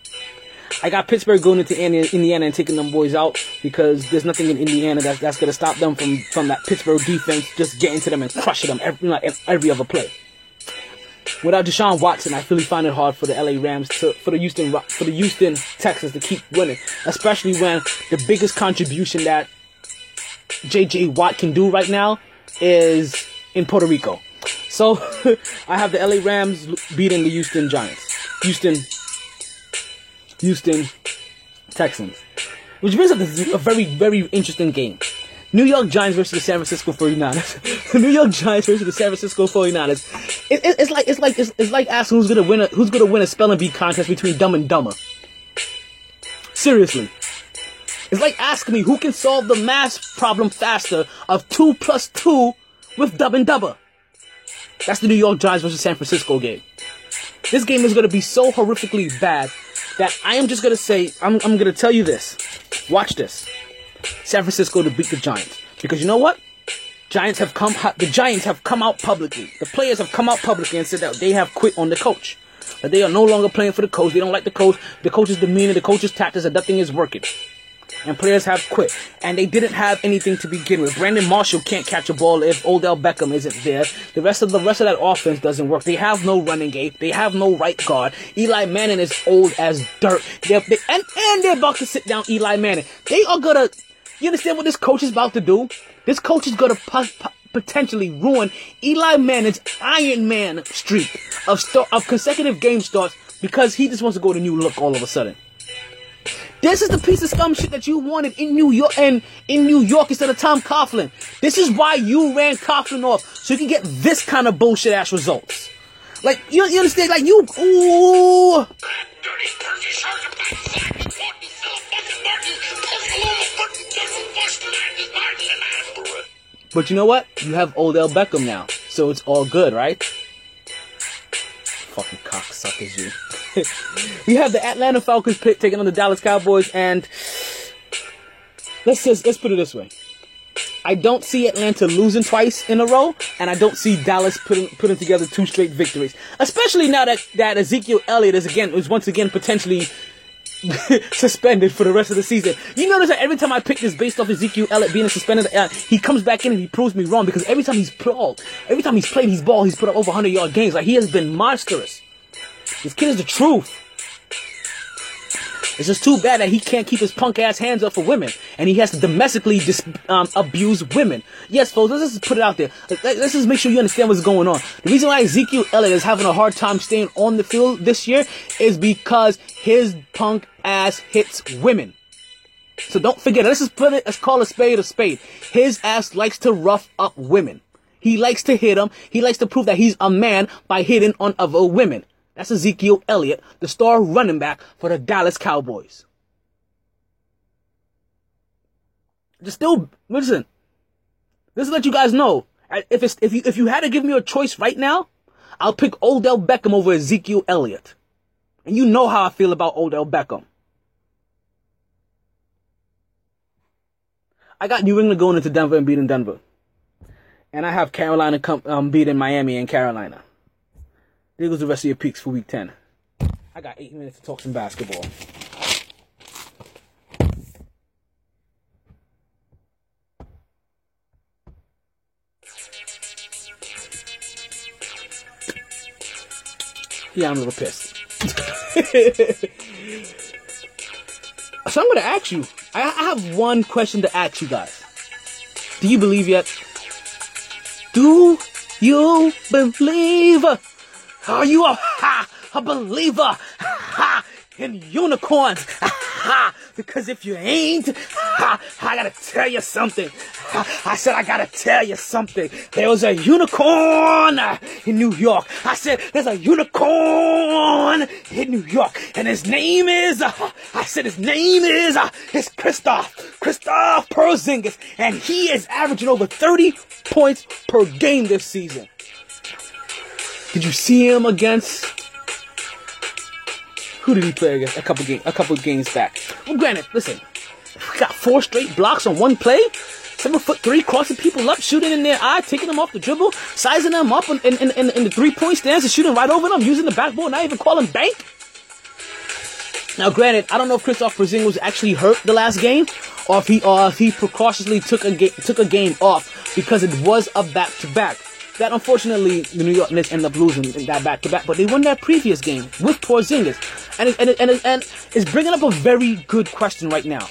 I got Pittsburgh going into Indiana and taking them boys out because there's nothing in Indiana that's, that's gonna stop them from from that Pittsburgh defense just getting to them and crushing them every know, every other play. Without Deshaun Watson, I really find it hard for the LA Rams to for the Houston for the Houston Texans to keep winning, especially when the biggest contribution that JJ Watt can do right now is in Puerto Rico. So I have the LA Rams beating the Houston Giants. Houston, Houston Texans. Which brings up a very, very interesting game. New York Giants versus the San Francisco 49ers. the New York Giants versus the San Francisco 49ers. It, it, it's like it's like it's, it's, like asking who's gonna win a who's gonna win a spelling bee contest between Dumb and Dumber. Seriously. It's like asking me who can solve the math problem faster of two plus two with Dumb and Dumber. That's the New York Giants versus San Francisco game. This game is gonna be so horrifically bad that I am just gonna say I'm I'm gonna tell you this. Watch this. San Francisco to beat the Giants. Because you know what? Giants have come, the Giants have come out publicly. The players have come out publicly and said that they have quit on the coach. That they are no longer playing for the coach. They don't like the coach. The coach's demeanor, the coach's tactics, and nothing is working. And players have quit. And they didn't have anything to begin with. Brandon Marshall can't catch a ball if Odell Beckham isn't there. The rest of the rest of that offense doesn't work. They have no running game. They have no right guard. Eli Manning is old as dirt. They're, they, and, and they're about to sit down Eli Manning. They are gonna you understand what this coach is about to do? This coach is going to potentially ruin Eli Manning's Iron Man streak of of consecutive game starts because he just wants to go to new look all of a sudden. This is the piece of scum shit that you wanted in New York and in New York instead of Tom Coughlin. This is why you ran Coughlin off so you can get this kind of bullshit ass results. Like you, you understand? Like you, ooh. But you know what? You have Odell Beckham now, so it's all good, right? Fucking cocksuckers, you. we have the Atlanta Falcons pick taking on the Dallas Cowboys, and let's just let's put it this way. I don't see Atlanta losing twice in a row, and I don't see Dallas putting putting together two straight victories. Especially now that that Ezekiel Elliott is again is once again potentially suspended for the rest of the season. You notice that every time I pick this based off Ezekiel Elliott being suspended, uh, he comes back in and he proves me wrong because every time he's played, every time he's played his ball, he's put up over 100 yard games. Like he has been monstrous. This kid is the truth. It's just too bad that he can't keep his punk ass hands up for women, and he has to domestically dis- um, abuse women. Yes, folks, let's just put it out there. Let's just make sure you understand what's going on. The reason why Ezekiel Elliott is having a hard time staying on the field this year is because his punk ass hits women. So don't forget, let's just put it, let's call a spade a spade. His ass likes to rough up women. He likes to hit them. He likes to prove that he's a man by hitting on other women. That's Ezekiel Elliott, the star running back for the Dallas Cowboys. Just still, listen. This is let you guys know. If it's if you if you had to give me a choice right now, I'll pick Odell Beckham over Ezekiel Elliott. And you know how I feel about Odell Beckham. I got New England going into Denver and beating Denver. And I have Carolina come, um, beating Miami and Carolina. There goes the rest of your peaks for week 10. I got eight minutes to talk some basketball. Yeah, I'm a little pissed. so I'm gonna ask you. I have one question to ask you guys. Do you believe yet? Do you believe? Are you a a believer in unicorns? Because if you ain't, I gotta tell you something. I said I gotta tell you something. There was a unicorn in New York. I said there's a unicorn in New York, and his name is. I said his name is. It's Kristoff. Kristoff Porzingis, and he is averaging over 30 points per game this season. Did you see him against? Who did he play against? A couple game, a couple games back. Well, granted, listen, we got four straight blocks on one play. Seven foot three, crossing people up, shooting in their eye, taking them off the dribble, sizing them up in, in, in, in the three point stance and shooting right over them, using the backboard, not even calling bank. Now, granted, I don't know if Kristoff Porzingis was actually hurt the last game, or if he, or if he precautiously took a ga- took a game off because it was a back to back that unfortunately the New York Knicks end up losing in that back to back, but they won that previous game with Porzingis, and it, and it, and, it, and it's bringing up a very good question right now.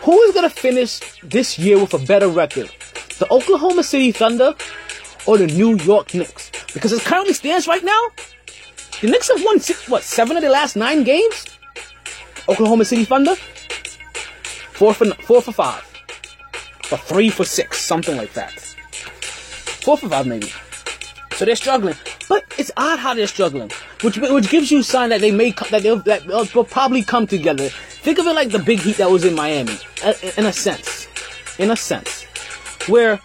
Who is going to finish this year with a better record, the Oklahoma City Thunder or the New York Knicks. Because as currently stands right now, the Knicks have won six, what seven of the last nine games. Oklahoma City Thunder, four for four for five, or three for six, something like that. Four for five maybe. So they're struggling, but it's odd how they're struggling, which which gives you a sign that they may that they'll, that they'll probably come together. Think of it like the big heat that was in Miami, uh, in a sense, in a sense, where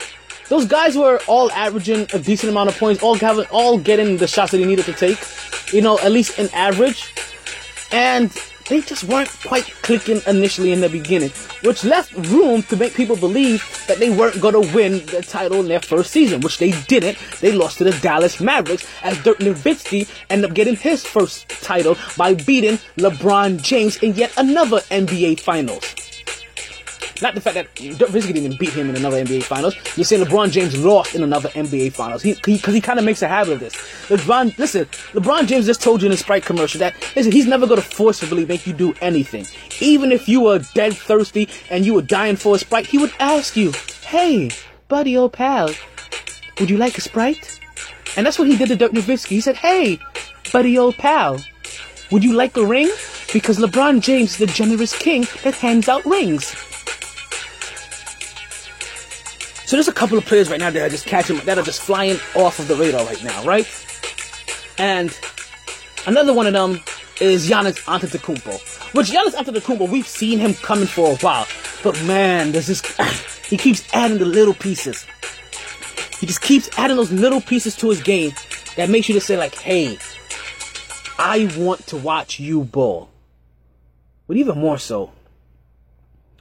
those guys were all averaging a decent amount of points, all having, all getting the shots that they needed to take, you know, at least in average, and they just weren't quite clicking initially in the beginning, which left room to make people believe that they weren't going to win the title in their first season, which they didn't. They lost to the Dallas Mavericks as Dirk Nowitzki ended up getting his first title by beating LeBron James in yet another NBA Finals. Not the fact that Nowitzki didn't beat him in another NBA Finals. You're saying LeBron James lost in another NBA Finals. He because he, kind of makes a habit of this. LeBron, listen, LeBron James just told you in the Sprite commercial that listen, he's never going to forcibly make you do anything. Even if you were dead thirsty and you were dying for a Sprite, he would ask you, "Hey, buddy, old pal, would you like a Sprite?" And that's what he did to Dirk Nowitzki. He said, "Hey, buddy, old pal, would you like a ring?" Because LeBron James is the generous king that hands out rings. So there's a couple of players right now that are just catching that are just flying off of the radar right now, right? And another one of them is Giannis Antetokounmpo. Which Giannis Antetokounmpo, we've seen him coming for a while, but man, there's this he keeps adding the little pieces. He just keeps adding those little pieces to his game that makes you just say like, "Hey, I want to watch you ball." But even more so,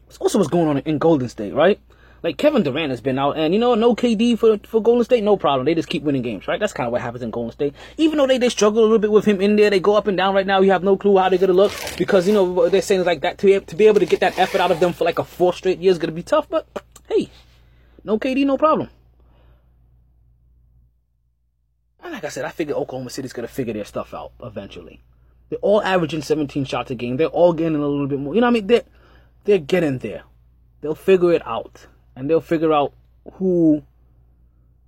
it's also what's going on in Golden State, right? Like Kevin Durant has been out, and you know, no KD for for Golden State, no problem. They just keep winning games, right? That's kind of what happens in Golden State. Even though they, they struggle a little bit with him in there, they go up and down right now. You have no clue how they're gonna look because you know they're saying like that to be, to be able to get that effort out of them for like a four straight year is gonna be tough. But hey, no KD, no problem. And like I said, I figure Oklahoma City's gonna figure their stuff out eventually. They're all averaging 17 shots a game. They're all getting a little bit more. You know what I mean? They're they're getting there. They'll figure it out and they'll figure out who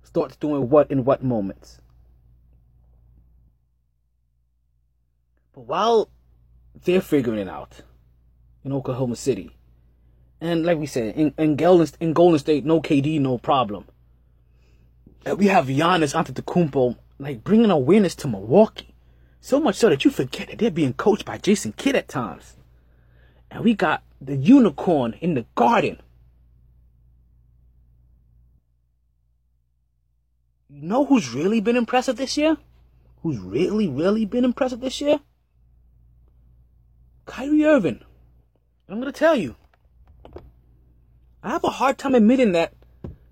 starts doing what in what moments. But while they're figuring it out in Oklahoma City, and like we said, in, in, Golden, in Golden State, no KD, no problem. And we have Giannis Antetokounmpo like bringing awareness to Milwaukee, so much so that you forget that they're being coached by Jason Kidd at times. And we got the unicorn in the garden You know who's really been impressive this year? Who's really, really been impressive this year? Kyrie Irving. I'm gonna tell you. I have a hard time admitting that,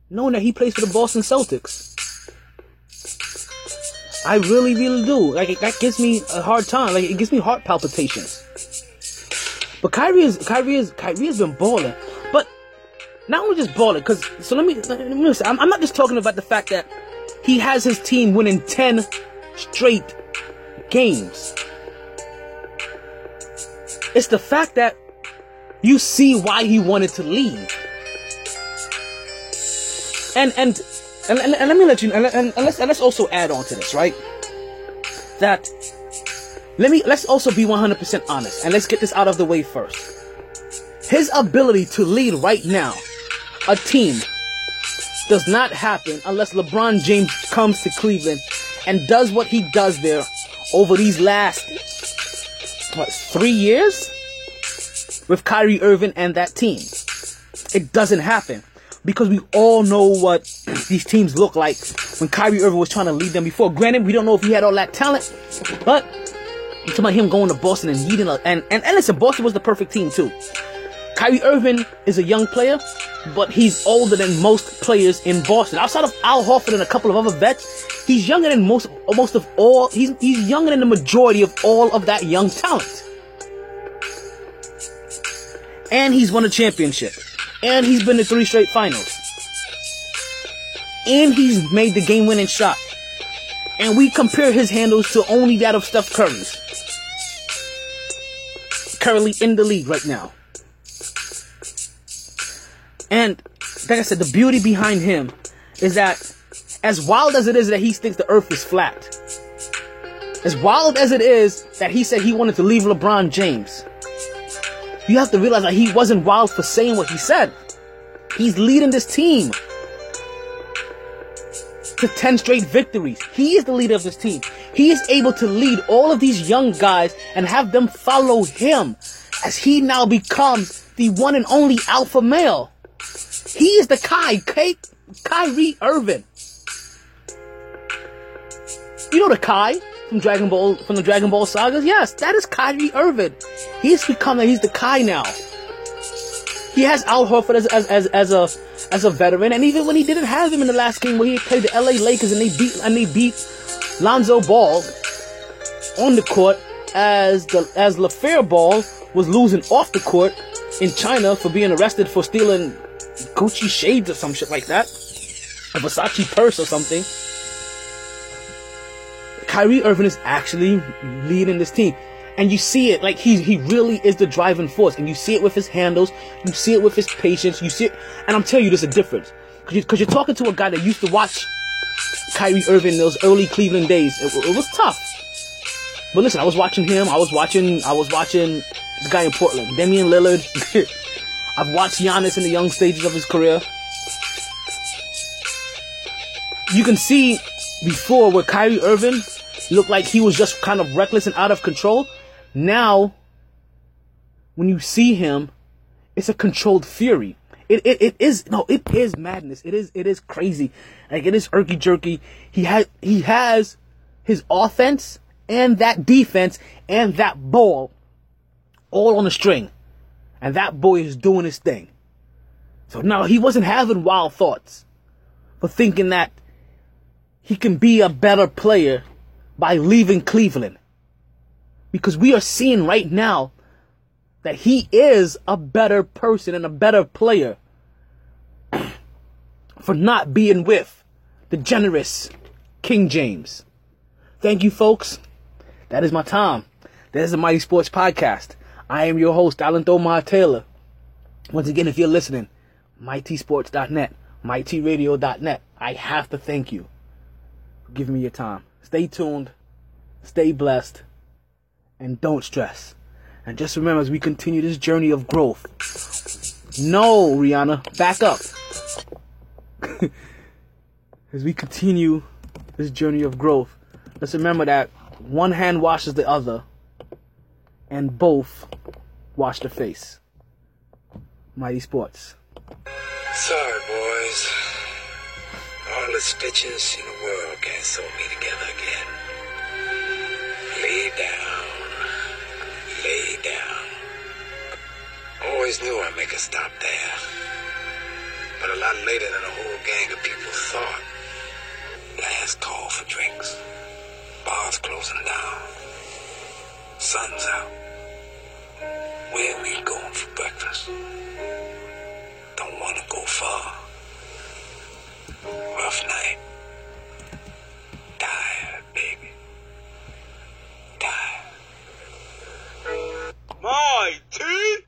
knowing that he plays for the Boston Celtics. I really, really do. Like that gives me a hard time. Like it gives me heart palpitations. But Kyrie is Kyrie is Kyrie has been balling. But not only just balling, because so let me let me I'm, I'm not just talking about the fact that he has his team winning 10 straight games. It's the fact that you see why he wanted to leave. And and and, and, and let me let you and, and, and let's and let's also add on to this, right? That let me let's also be 100% honest and let's get this out of the way first. His ability to lead right now a team does not happen unless LeBron James comes to Cleveland and does what he does there over these last what three years with Kyrie Irving and that team. It doesn't happen because we all know what these teams look like when Kyrie Irving was trying to lead them before. Granted, we don't know if he had all that talent, but talking about him going to Boston and leading, a, and, and and listen, Boston was the perfect team too. Kyrie Irving is a young player, but he's older than most players in Boston. Outside of Al Horford and a couple of other vets, he's younger than most most of all. He's he's younger than the majority of all of that young talent. And he's won a championship. And he's been to three straight finals. And he's made the game-winning shot. And we compare his handles to only that of Steph Curry's. Currently in the league right now. And like I said, the beauty behind him is that As wild as it is that he thinks the earth is flat. As wild as it is that he said he wanted to leave LeBron James. You have to realize that he wasn't wild for saying what he said. He's leading this team to 10 straight victories. He is the leader of this team. He is able to lead all of these young guys and have them follow him as he now becomes the one and only alpha male. He is the Kai, Kai Kyrie Irving. You know the Kai from Dragon Ball from the Dragon Ball sagas? Yes, that is Kyrie Irving. He's become he's the Kai now. He has Al Horford as, as, as, as a as a veteran, and even when he didn't have him in the last game where he played the LA Lakers and they beat and they beat Lonzo Ball on the court as the as LaFair Ball was losing off the court in China for being arrested for stealing Gucci shades or some shit like that, a Versace purse or something. Kyrie Irving is actually leading this team. And you see it, like he he really is the driving force. And you see it with his handles, you see it with his patience, you see it, and I'm telling you, there's a difference. Cause, you, you're talking to a guy that used to watch Kyrie Irving in those early Cleveland days. It, it was tough. But listen, I was watching him, I was watching, I was watching this guy in Portland, Damian Lillard. I've watched Giannis in the young stages of his career. You can see before where Kyrie Irving looked like he was just kind of reckless and out of control. Now, when you see him, it's a controlled fury. It, it, it is no, it is madness. It is it is crazy. Like it is irky jerky. He has he has his offense and that defense and that ball all on a string. And that boy is doing his thing. So now he wasn't having wild thoughts, but thinking that he can be a better player by leaving Cleveland. Because we are seeing right now that he is a better person and a better player for not being with the generous King James. Thank you, folks. That is my time. That is the MyT Sports Podcast. I am your host, Alan Thomar Taylor. Once again, if you're listening, MyTSports.net, MyTRadio.net, I have to thank you for giving me your time. Stay tuned, stay blessed, and don't stress. And just remember as we continue this journey of growth. No, Rihanna, back up. as we continue this journey of growth, let's remember that one hand washes the other, and both wash the face. MyT Sports. Sorry, boys. All the stitches in the world can't sew me together again. Lay down. Lay down. Always knew I'd make a stop there. But a lot later than a whole gang of people thought. Last call for drinks. Bars closing down. Sun's out. Where we going for breakfast? Don't wanna go far. Rough night. Tired, baby. Tired. My team!